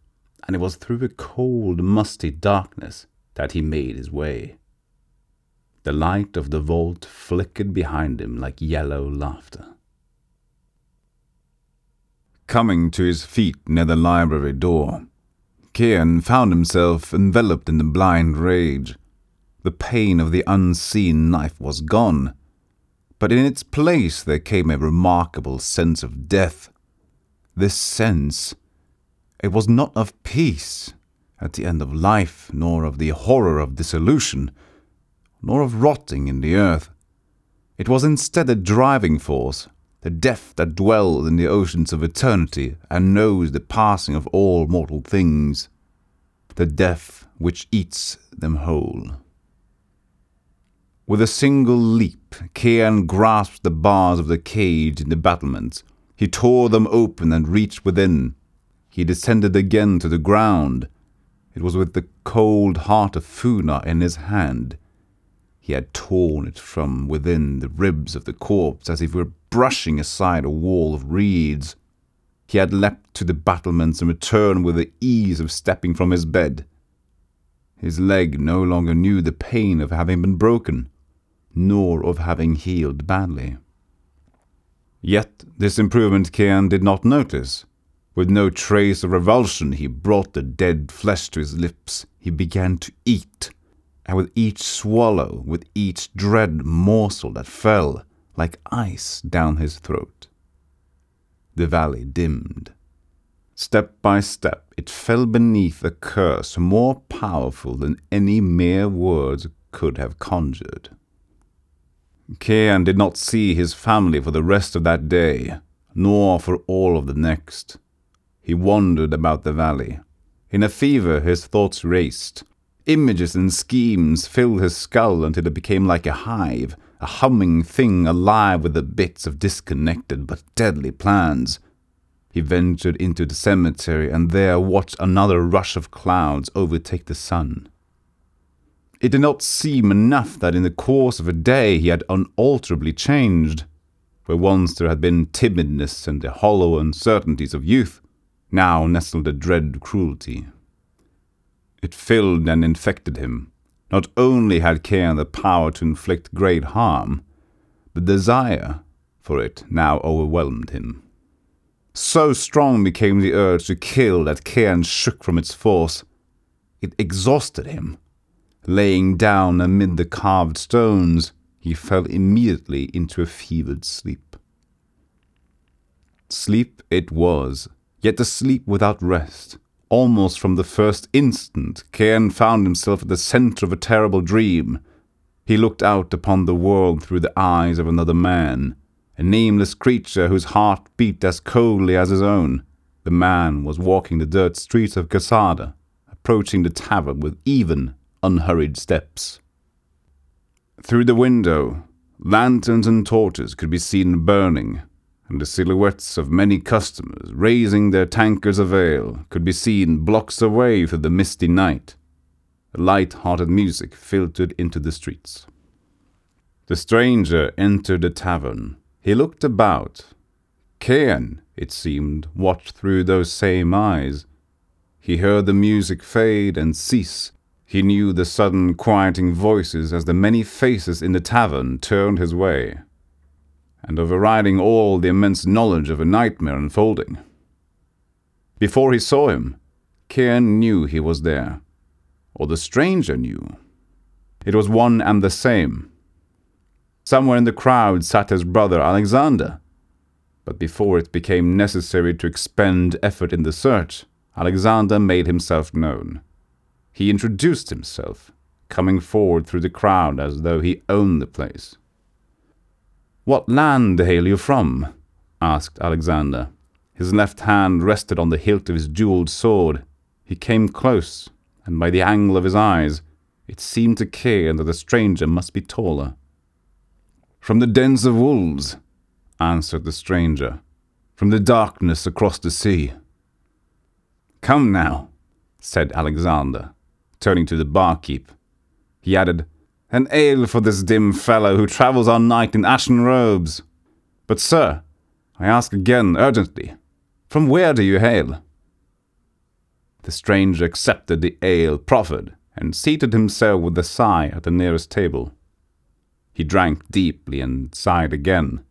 and it was through a cold, musty darkness that he made his way. The light of the vault flickered behind him like yellow laughter. Coming to his feet near the library door, Cairn found himself enveloped in the blind rage. The pain of the unseen knife was gone, but in its place there came a remarkable sense of death. This sense it was not of peace at the end of life, nor of the horror of dissolution, nor of rotting in the earth. It was instead a driving force, the death that dwells in the oceans of eternity and knows the passing of all mortal things, the death which eats them whole. With a single leap, Cairn grasped the bars of the cage in the battlements. He tore them open and reached within. He descended again to the ground. It was with the cold heart of Funar in his hand. He had torn it from within the ribs of the corpse as if he were brushing aside a wall of reeds. He had leapt to the battlements and returned with the ease of stepping from his bed. His leg no longer knew the pain of having been broken, nor of having healed badly. Yet this improvement Cairn did not notice. With no trace of revulsion, he brought the dead flesh to his lips. He began to eat and with each swallow, with each dread morsel that fell like ice down his throat, the valley dimmed. Step by step, it fell beneath a curse more powerful than any mere words could have conjured. Cairn did not see his family for the rest of that day, nor for all of the next. He wandered about the valley. In a fever, his thoughts raced, Images and schemes filled his skull until it became like a hive, a humming thing alive with the bits of disconnected but deadly plans. He ventured into the cemetery and there watched another rush of clouds overtake the sun. It did not seem enough that in the course of a day he had unalterably changed. Where once there had been timidness and the hollow uncertainties of youth, now nestled a dread cruelty. It filled and infected him. Not only had Cairn the power to inflict great harm, the desire for it now overwhelmed him. So strong became the urge to kill that Cairn shook from its force. It exhausted him. Laying down amid the carved stones, he fell immediately into a fevered sleep. Sleep it was, yet a sleep without rest, Almost from the first instant, Cairn found himself at the center of a terrible dream. He looked out upon the world through the eyes of another man, a nameless creature whose heart beat as coldly as his own. The man was walking the dirt streets of Casada, approaching the tavern with even, unhurried steps. Through the window, lanterns and torches could be seen burning, and the silhouettes of many customers raising their tankards of ale could be seen blocks away through the misty night. Light-hearted music filtered into the streets. The stranger entered the tavern. He looked about. Cairn, it seemed, watched through those same eyes. He heard the music fade and cease. He knew the sudden quieting voices as the many faces in the tavern turned his way and overriding all the immense knowledge of a nightmare unfolding. Before he saw him, Cairn knew he was there, or the stranger knew. It was one and the same. Somewhere in the crowd sat his brother Alexander. But before it became necessary to expend effort in the search, Alexander made himself known. He introduced himself, coming forward through the crowd as though he owned the place. What land hail you from? asked Alexander. His left hand rested on the hilt of his jeweled sword. He came close, and by the angle of his eyes, it seemed to Cairn that the stranger must be taller. From the dens of wolves, answered the stranger, from the darkness across the sea. Come now, said Alexander, turning to the barkeep. He added, an ale for this dim fellow who travels all night in ashen robes. But, sir, I ask again urgently, from where do you hail? The stranger accepted the ale proffered and seated himself with a sigh at the nearest table. He drank deeply and sighed again.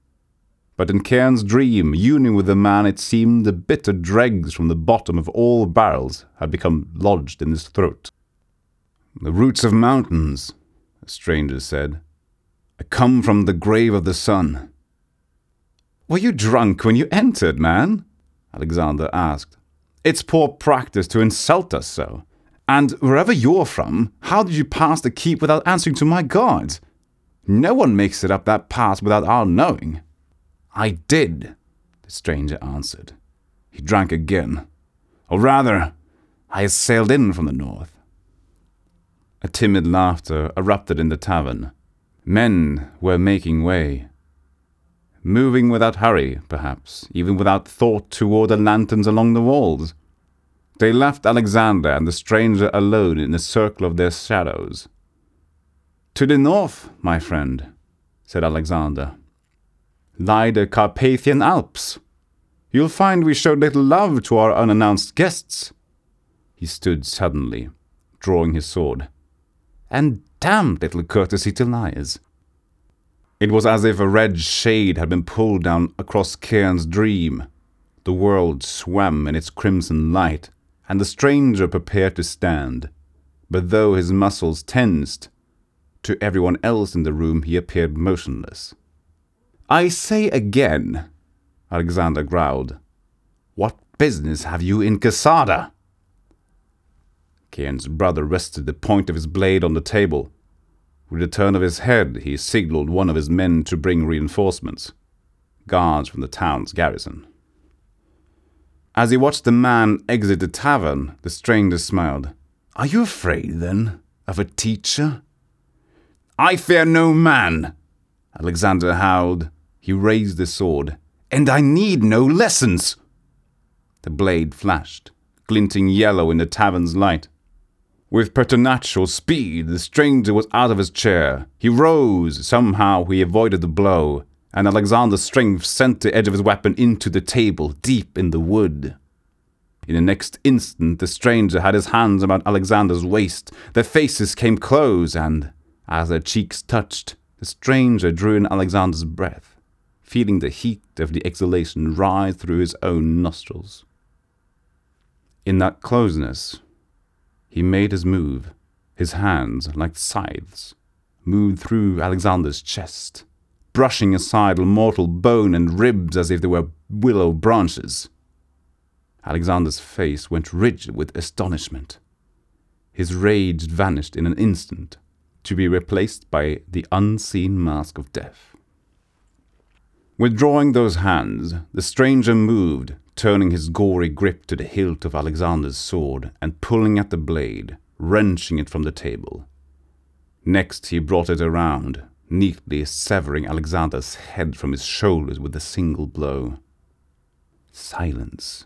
But in Cairn's dream, union with the man, it seemed the bitter dregs from the bottom of all barrels had become lodged in his throat. The roots of mountains, the stranger said. I come from the grave of the sun. Were you drunk when you entered, man? Alexander asked. It's poor practice to insult us so. And wherever you're from, how did you pass the keep without answering to my guards? No one makes it up that pass without our knowing. I did, the stranger answered. He drank again. Or rather, I sailed in from the north. A timid laughter erupted in the tavern. Men were making way. Moving without hurry, perhaps, even without thought toward the lanterns along the walls. They left Alexander and the stranger alone in the circle of their shadows. To the north, my friend, said Alexander, lie the Carpathian Alps. You'll find we showed little love to our unannounced guests. He stood suddenly, drawing his sword. And damned little courtesy to liars. It was as if a red shade had been pulled down across Cairn's dream. The world swam in its crimson light, and the stranger prepared to stand. But though his muscles tensed, to everyone else in the room he appeared motionless. I say again, Alexander growled, what business have you in Casada? Cairn's brother rested the point of his blade on the table. With a turn of his head, he signaled one of his men to bring reinforcements, guards from the town's garrison. As he watched the man exit the tavern, the stranger smiled. Are you afraid, then, of a teacher? I fear no man, Alexander howled. He raised the sword. And I need no lessons. The blade flashed, glinting yellow in the tavern's light. With preternatural speed, the stranger was out of his chair. He rose. Somehow he avoided the blow, and Alexander's strength sent the edge of his weapon into the table, deep in the wood. In the next instant, the stranger had his hands about Alexander's waist. Their faces came close, and as their cheeks touched, the stranger drew in Alexander's breath, feeling the heat of the exhalation rise through his own nostrils. In that closeness, he made his move. His hands, like scythes, moved through Alexander's chest, brushing aside mortal bone and ribs as if they were willow branches. Alexander's face went rigid with astonishment. His rage vanished in an instant, to be replaced by the unseen mask of death. Withdrawing those hands, the stranger moved, turning his gory grip to the hilt of Alexander's sword and pulling at the blade, wrenching it from the table. Next, he brought it around, neatly severing Alexander's head from his shoulders with a single blow. Silence.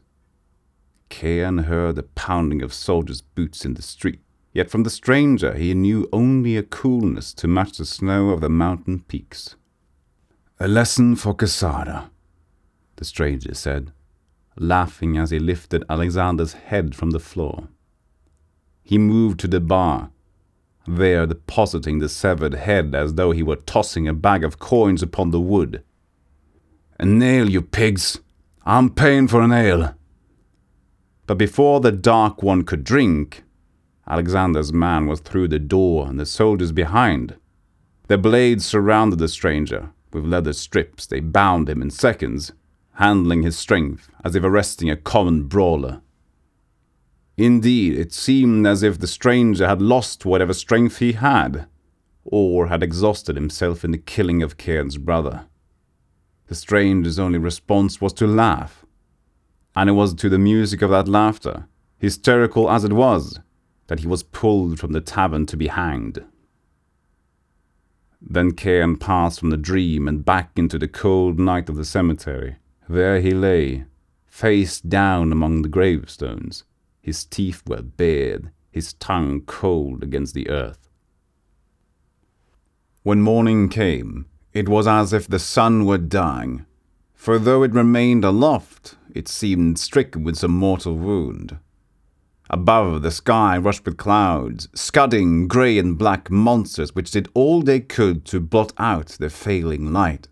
Cairn heard the pounding of soldiers' boots in the street, yet from the stranger he knew only a coolness to match the snow of the mountain peaks. A lesson for Casada, the stranger said laughing as he lifted Alexander's head from the floor. He moved to the bar, there depositing the severed head as though he were tossing a bag of coins upon the wood. A nail, you pigs! I'm paying for a nail! But before the Dark One could drink, Alexander's man was through the door and the soldiers behind. Their blades surrounded the stranger. With leather strips, they bound him in seconds handling his strength as if arresting a common brawler. Indeed, it seemed as if the stranger had lost whatever strength he had, or had exhausted himself in the killing of Cairn's brother. The stranger's only response was to laugh, and it was to the music of that laughter, hysterical as it was, that he was pulled from the tavern to be hanged. Then Cairn passed from the dream and back into the cold night of the cemetery, there he lay, face down among the gravestones. His teeth were bared, his tongue cold against the earth. When morning came, it was as if the sun were dying, for though it remained aloft, it seemed stricken with some mortal wound. Above, the sky rushed with clouds, scudding grey and black monsters which did all they could to blot out the failing light.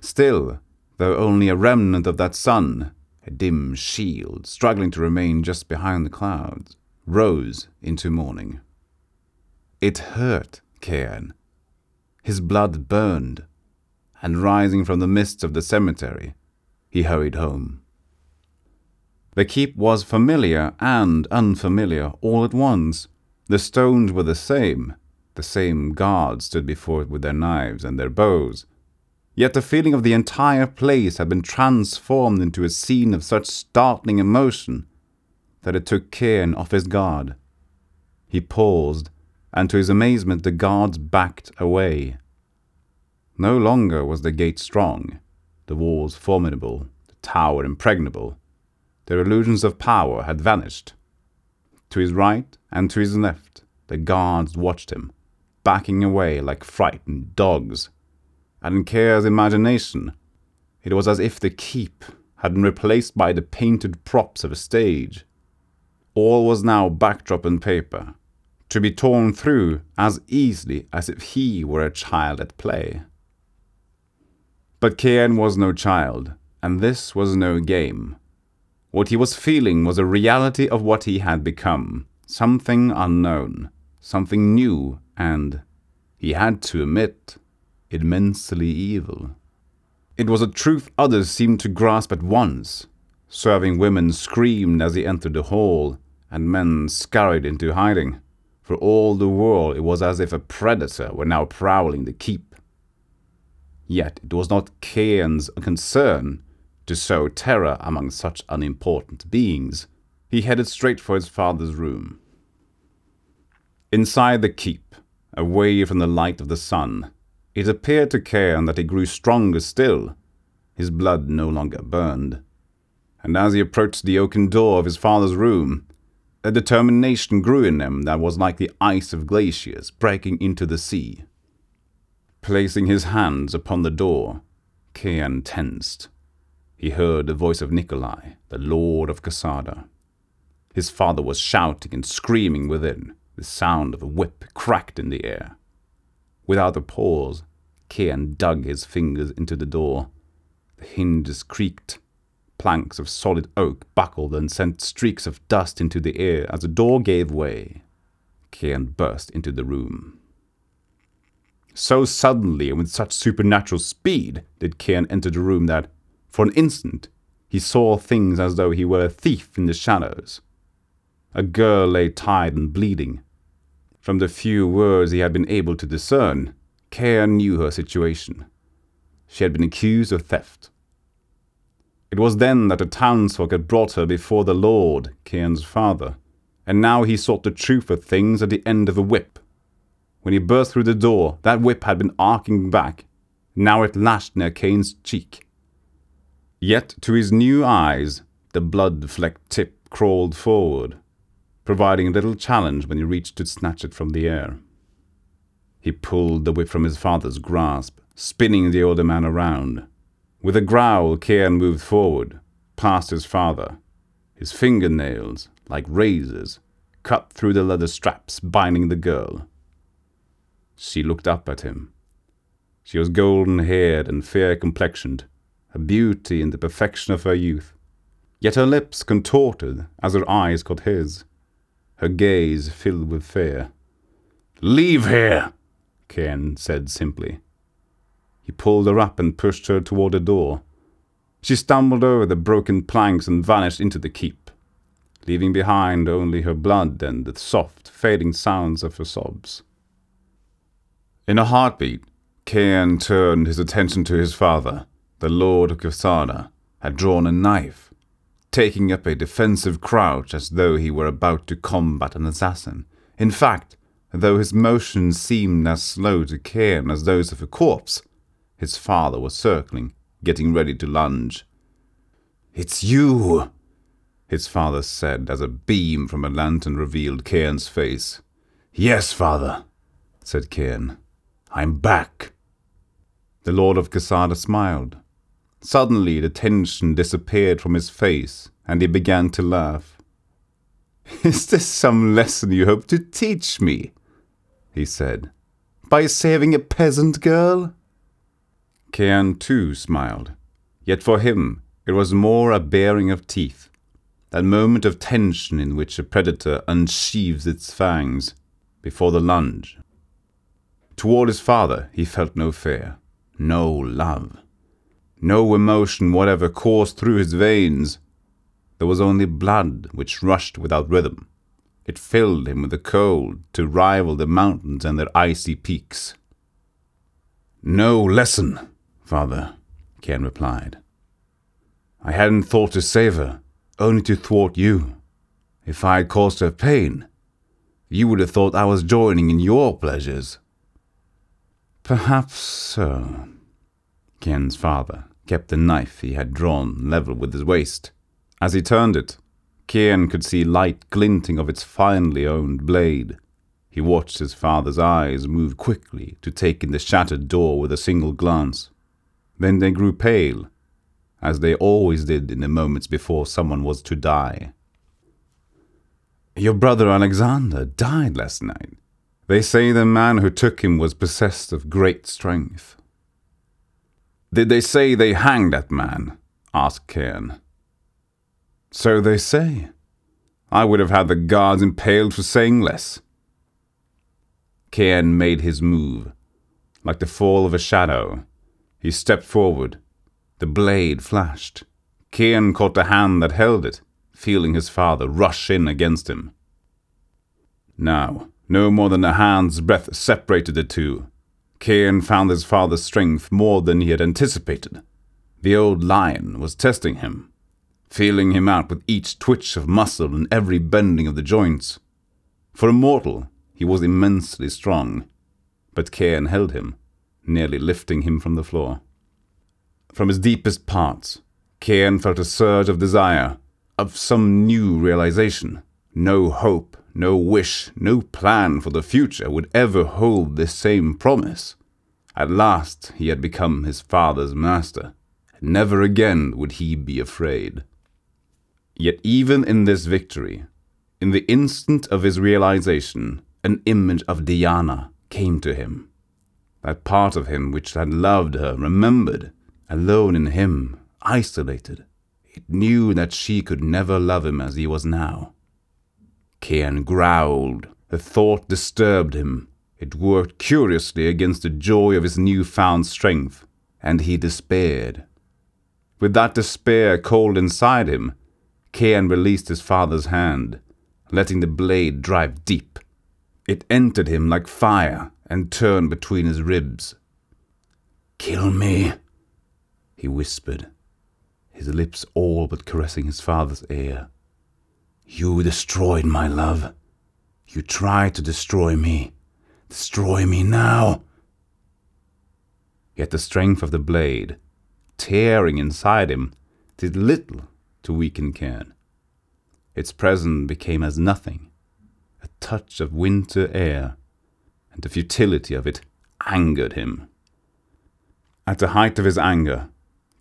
Still, though only a remnant of that sun, a dim shield struggling to remain just behind the clouds, rose into morning. It hurt Cairn. His blood burned, and rising from the mists of the cemetery, he hurried home. The keep was familiar and unfamiliar all at once. The stones were the same. The same guards stood before it with their knives and their bows. Yet the feeling of the entire place had been transformed into a scene of such startling emotion that it took Cairn off his guard. He paused, and to his amazement the guards backed away. No longer was the gate strong, the walls formidable, the tower impregnable. Their illusions of power had vanished, To his right and to his left, the guards watched him, backing away like frightened dogs. And Cairn's imagination, it was as if the keep had been replaced by the painted props of a stage. All was now backdrop and paper, to be torn through as easily as if he were a child at play. But Cairn was no child, and this was no game. What he was feeling was a reality of what he had become, something unknown, something new, and, he had to admit, immensely evil. It was a truth others seemed to grasp at once. Serving women screamed as he entered the hall, and men scurried into hiding. For all the world, it was as if a predator were now prowling the keep. Yet it was not Cairn's concern to sow terror among such unimportant beings. He headed straight for his father's room. Inside the keep, away from the light of the sun, it appeared to Cairn that he grew stronger still. His blood no longer burned. And as he approached the oaken door of his father's room, a determination grew in him that was like the ice of glaciers breaking into the sea. Placing his hands upon the door, Cairn tensed. He heard the voice of Nikolai, the Lord of Casada. His father was shouting and screaming within, the sound of a whip cracked in the air. Without a pause, Cairn dug his fingers into the door. The hinges creaked. Planks of solid oak buckled and sent streaks of dust into the air as the door gave way. Cairn burst into the room. So suddenly and with such supernatural speed did Cairn enter the room that, for an instant, he saw things as though he were a thief in the shadows. A girl lay tied and bleeding. From the few words he had been able to discern, Cairn knew her situation. She had been accused of theft. It was then that the townsfolk had brought her before the Lord, Cairn's father, and now he sought the truth of things at the end of a whip. When he burst through the door, that whip had been arcing back. Now it lashed near Cairn's cheek. Yet to his new eyes, the blood flecked tip crawled forward, providing a little challenge when he reached to snatch it from the air. He pulled the whip from his father's grasp, spinning the older man around. With a growl, Cairn moved forward, past his father. His fingernails, like razors, cut through the leather straps binding the girl. She looked up at him. She was golden haired and fair complexioned, a beauty in the perfection of her youth. Yet her lips contorted as her eyes caught his, her gaze filled with fear. Leave here, Cairn said simply. He pulled her up and pushed her toward the door. She stumbled over the broken planks and vanished into the keep, leaving behind only her blood and the soft, fading sounds of her sobs. In a heartbeat, Cairn turned his attention to his father. The Lord of Casada had drawn a knife, taking up a defensive crouch as though he were about to combat an assassin. In fact, though his motions seemed as slow to Cairn as those of a corpse, his father was circling, getting ready to lunge. It's you, his father said as a beam from a lantern revealed Cairn's face. Yes, father, said Cairn. I'm back. The Lord of Casada smiled. Suddenly the tension disappeared from his face, and he began to laugh. Is this some lesson you hope to teach me? He said. By saving a peasant girl? Cairn too smiled. Yet for him it was more a baring of teeth, that moment of tension in which a predator unsheathes its fangs before the lunge. Toward his father he felt no fear, no love, no emotion whatever coursed through his veins. There was only blood which rushed without rhythm. It filled him with a cold to rival the mountains and their icy peaks. No lesson, father, Cairn replied. I hadn't thought to save her, only to thwart you. If I had caused her pain, you would have thought I was joining in your pleasures. Perhaps so. Cairn's father kept the knife he had drawn level with his waist. As he turned it, Cairn could see light glinting of its finely owned blade. He watched his father's eyes move quickly to take in the shattered door with a single glance. Then they grew pale, as they always did in the moments before someone was to die. Your brother Alexander died last night. They say the man who took him was possessed of great strength. Did they say they hanged that man? asked Cairn. So they say. I would have had the guards impaled for saying less. Cairn made his move. Like the fall of a shadow, he stepped forward. The blade flashed. Cairn caught the hand that held it, feeling his father rush in against him. Now, no more than a hand's breadth separated the two. Cairn found his father's strength more than he had anticipated. The old lion was testing him, feeling him out with each twitch of muscle and every bending of the joints. For a mortal, he was immensely strong, but Cairn held him, nearly lifting him from the floor. From his deepest parts, Cairn felt a surge of desire, of some new realization. No hope, no wish, no plan for the future would ever hold this same promise. At last he had become his father's master. Never again would he be afraid. Yet even in this victory, in the instant of his realization, an image of Diana came to him. That part of him which had loved her remembered, alone in him, isolated. It knew that she could never love him as he was now. Cairn growled. The thought disturbed him. It worked curiously against the joy of his new-found strength, and he despaired. With that despair cold inside him, Cairn released his father's hand, letting the blade drive deep. It entered him like fire and turned between his ribs. Kill me, he whispered, his lips all but caressing his father's ear. You destroyed my love. You tried to destroy me. Destroy me now. Yet the strength of the blade, tearing inside him, did little to weaken Cairn. Its presence became as nothing, a touch of winter air, and the futility of it angered him. At the height of his anger,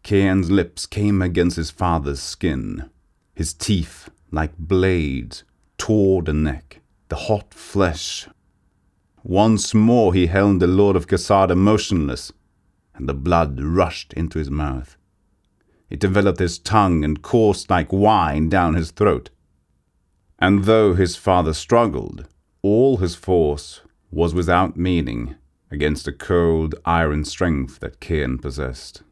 Cairn's lips came against his father's skin, his teeth like blades, tore the neck, the hot flesh. Once more he held the Lord of Casada motionless, and the blood rushed into his mouth. It enveloped his tongue and coursed like wine down his throat. And though his father struggled, all his force was without meaning against the cold iron strength that Cairn possessed.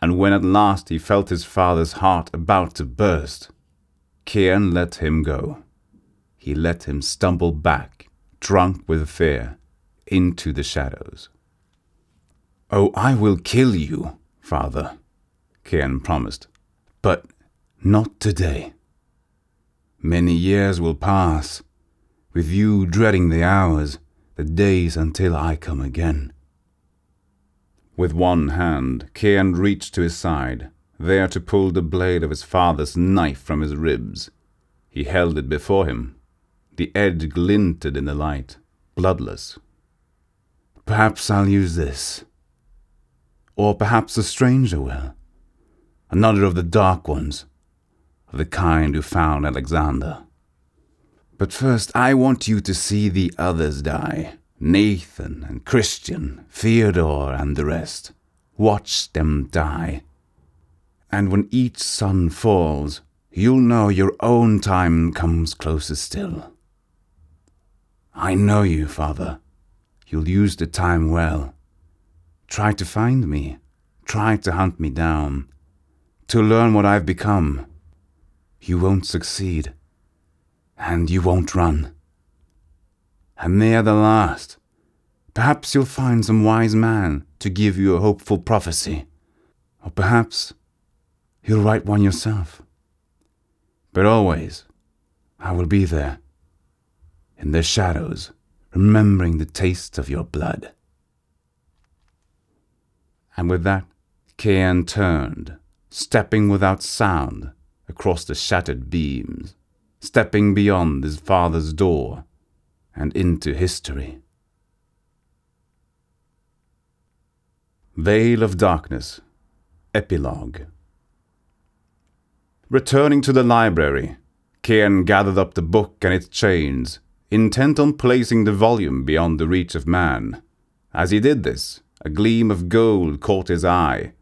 And when at last he felt his father's heart about to burst, Cairn let him go. He let him stumble back, drunk with fear, into the shadows. Oh, I will kill you, father, Cairn promised, but not today. Many years will pass, with you dreading the hours, the days until I come again. With one hand, Cairn reached to his side, there to pull the blade of his father's knife from his ribs. He held it before him. The edge glinted in the light, bloodless. Perhaps I'll use this. Or perhaps a stranger will. Another of the dark ones, of the kind who found Alexander. But first, I want you to see the others die Nathan and Christian, Theodore and the rest. Watch them die and when each sun falls, you'll know your own time comes closer still. I know you, Father. You'll use the time well. Try to find me. Try to hunt me down. To learn what I've become. You won't succeed. And you won't run. And near the last, perhaps you'll find some wise man to give you a hopeful prophecy. Or perhaps You'll write one yourself. But always, I will be there, in the shadows, remembering the taste of your blood. And with that, Cairn turned, stepping without sound, across the shattered beams, stepping beyond his father's door and into history. Veil of Darkness Epilogue Returning to the library, Cairn gathered up the book and its chains, intent on placing the volume beyond the reach of man. As he did this, a gleam of gold caught his eye.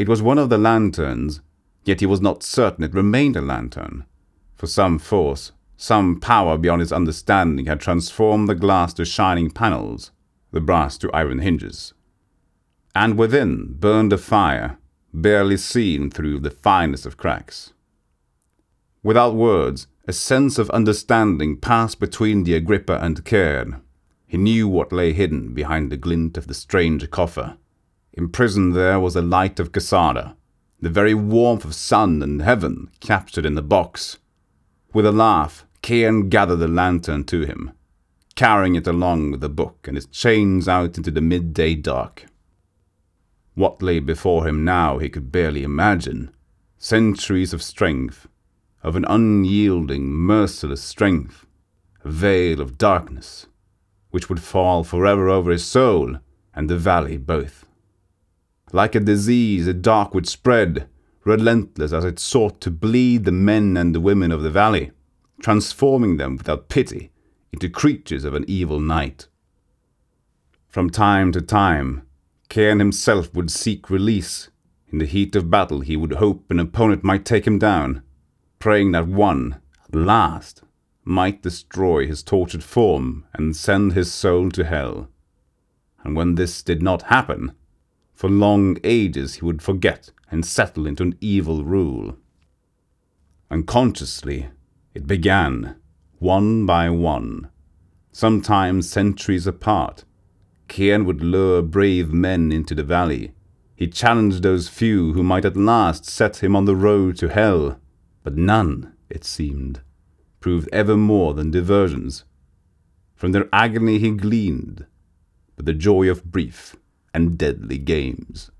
It was one of the lanterns, yet he was not certain it remained a lantern. For some force, some power beyond his understanding had transformed the glass to shining panels, the brass to iron hinges. And within burned a fire, barely seen through the finest of cracks. Without words, a sense of understanding passed between the Agrippa and Cairn. He knew what lay hidden behind the glint of the strange coffer. Imprisoned there was the light of Casada, the very warmth of sun and heaven captured in the box. With a laugh, Cairn gathered the lantern to him, carrying it along with the book and its chains out into the midday dark. What lay before him now he could barely imagine. Centuries of strength, of an unyielding, merciless strength, a veil of darkness, which would fall forever over his soul and the valley both. Like a disease, the dark would spread, relentless as it sought to bleed the men and the women of the valley, transforming them without pity into creatures of an evil night. From time to time, Cairn himself would seek release. In the heat of battle, he would hope an opponent might take him down, praying that one, at last, might destroy his tortured form and send his soul to hell. And when this did not happen, for long ages he would forget and settle into an evil rule. Unconsciously, it began, one by one, sometimes centuries apart. Cairn would lure brave men into the valley. He challenged those few who might at last set him on the road to hell but none, it seemed, proved ever more than diversions. From their agony he gleaned, but the joy of brief and deadly games.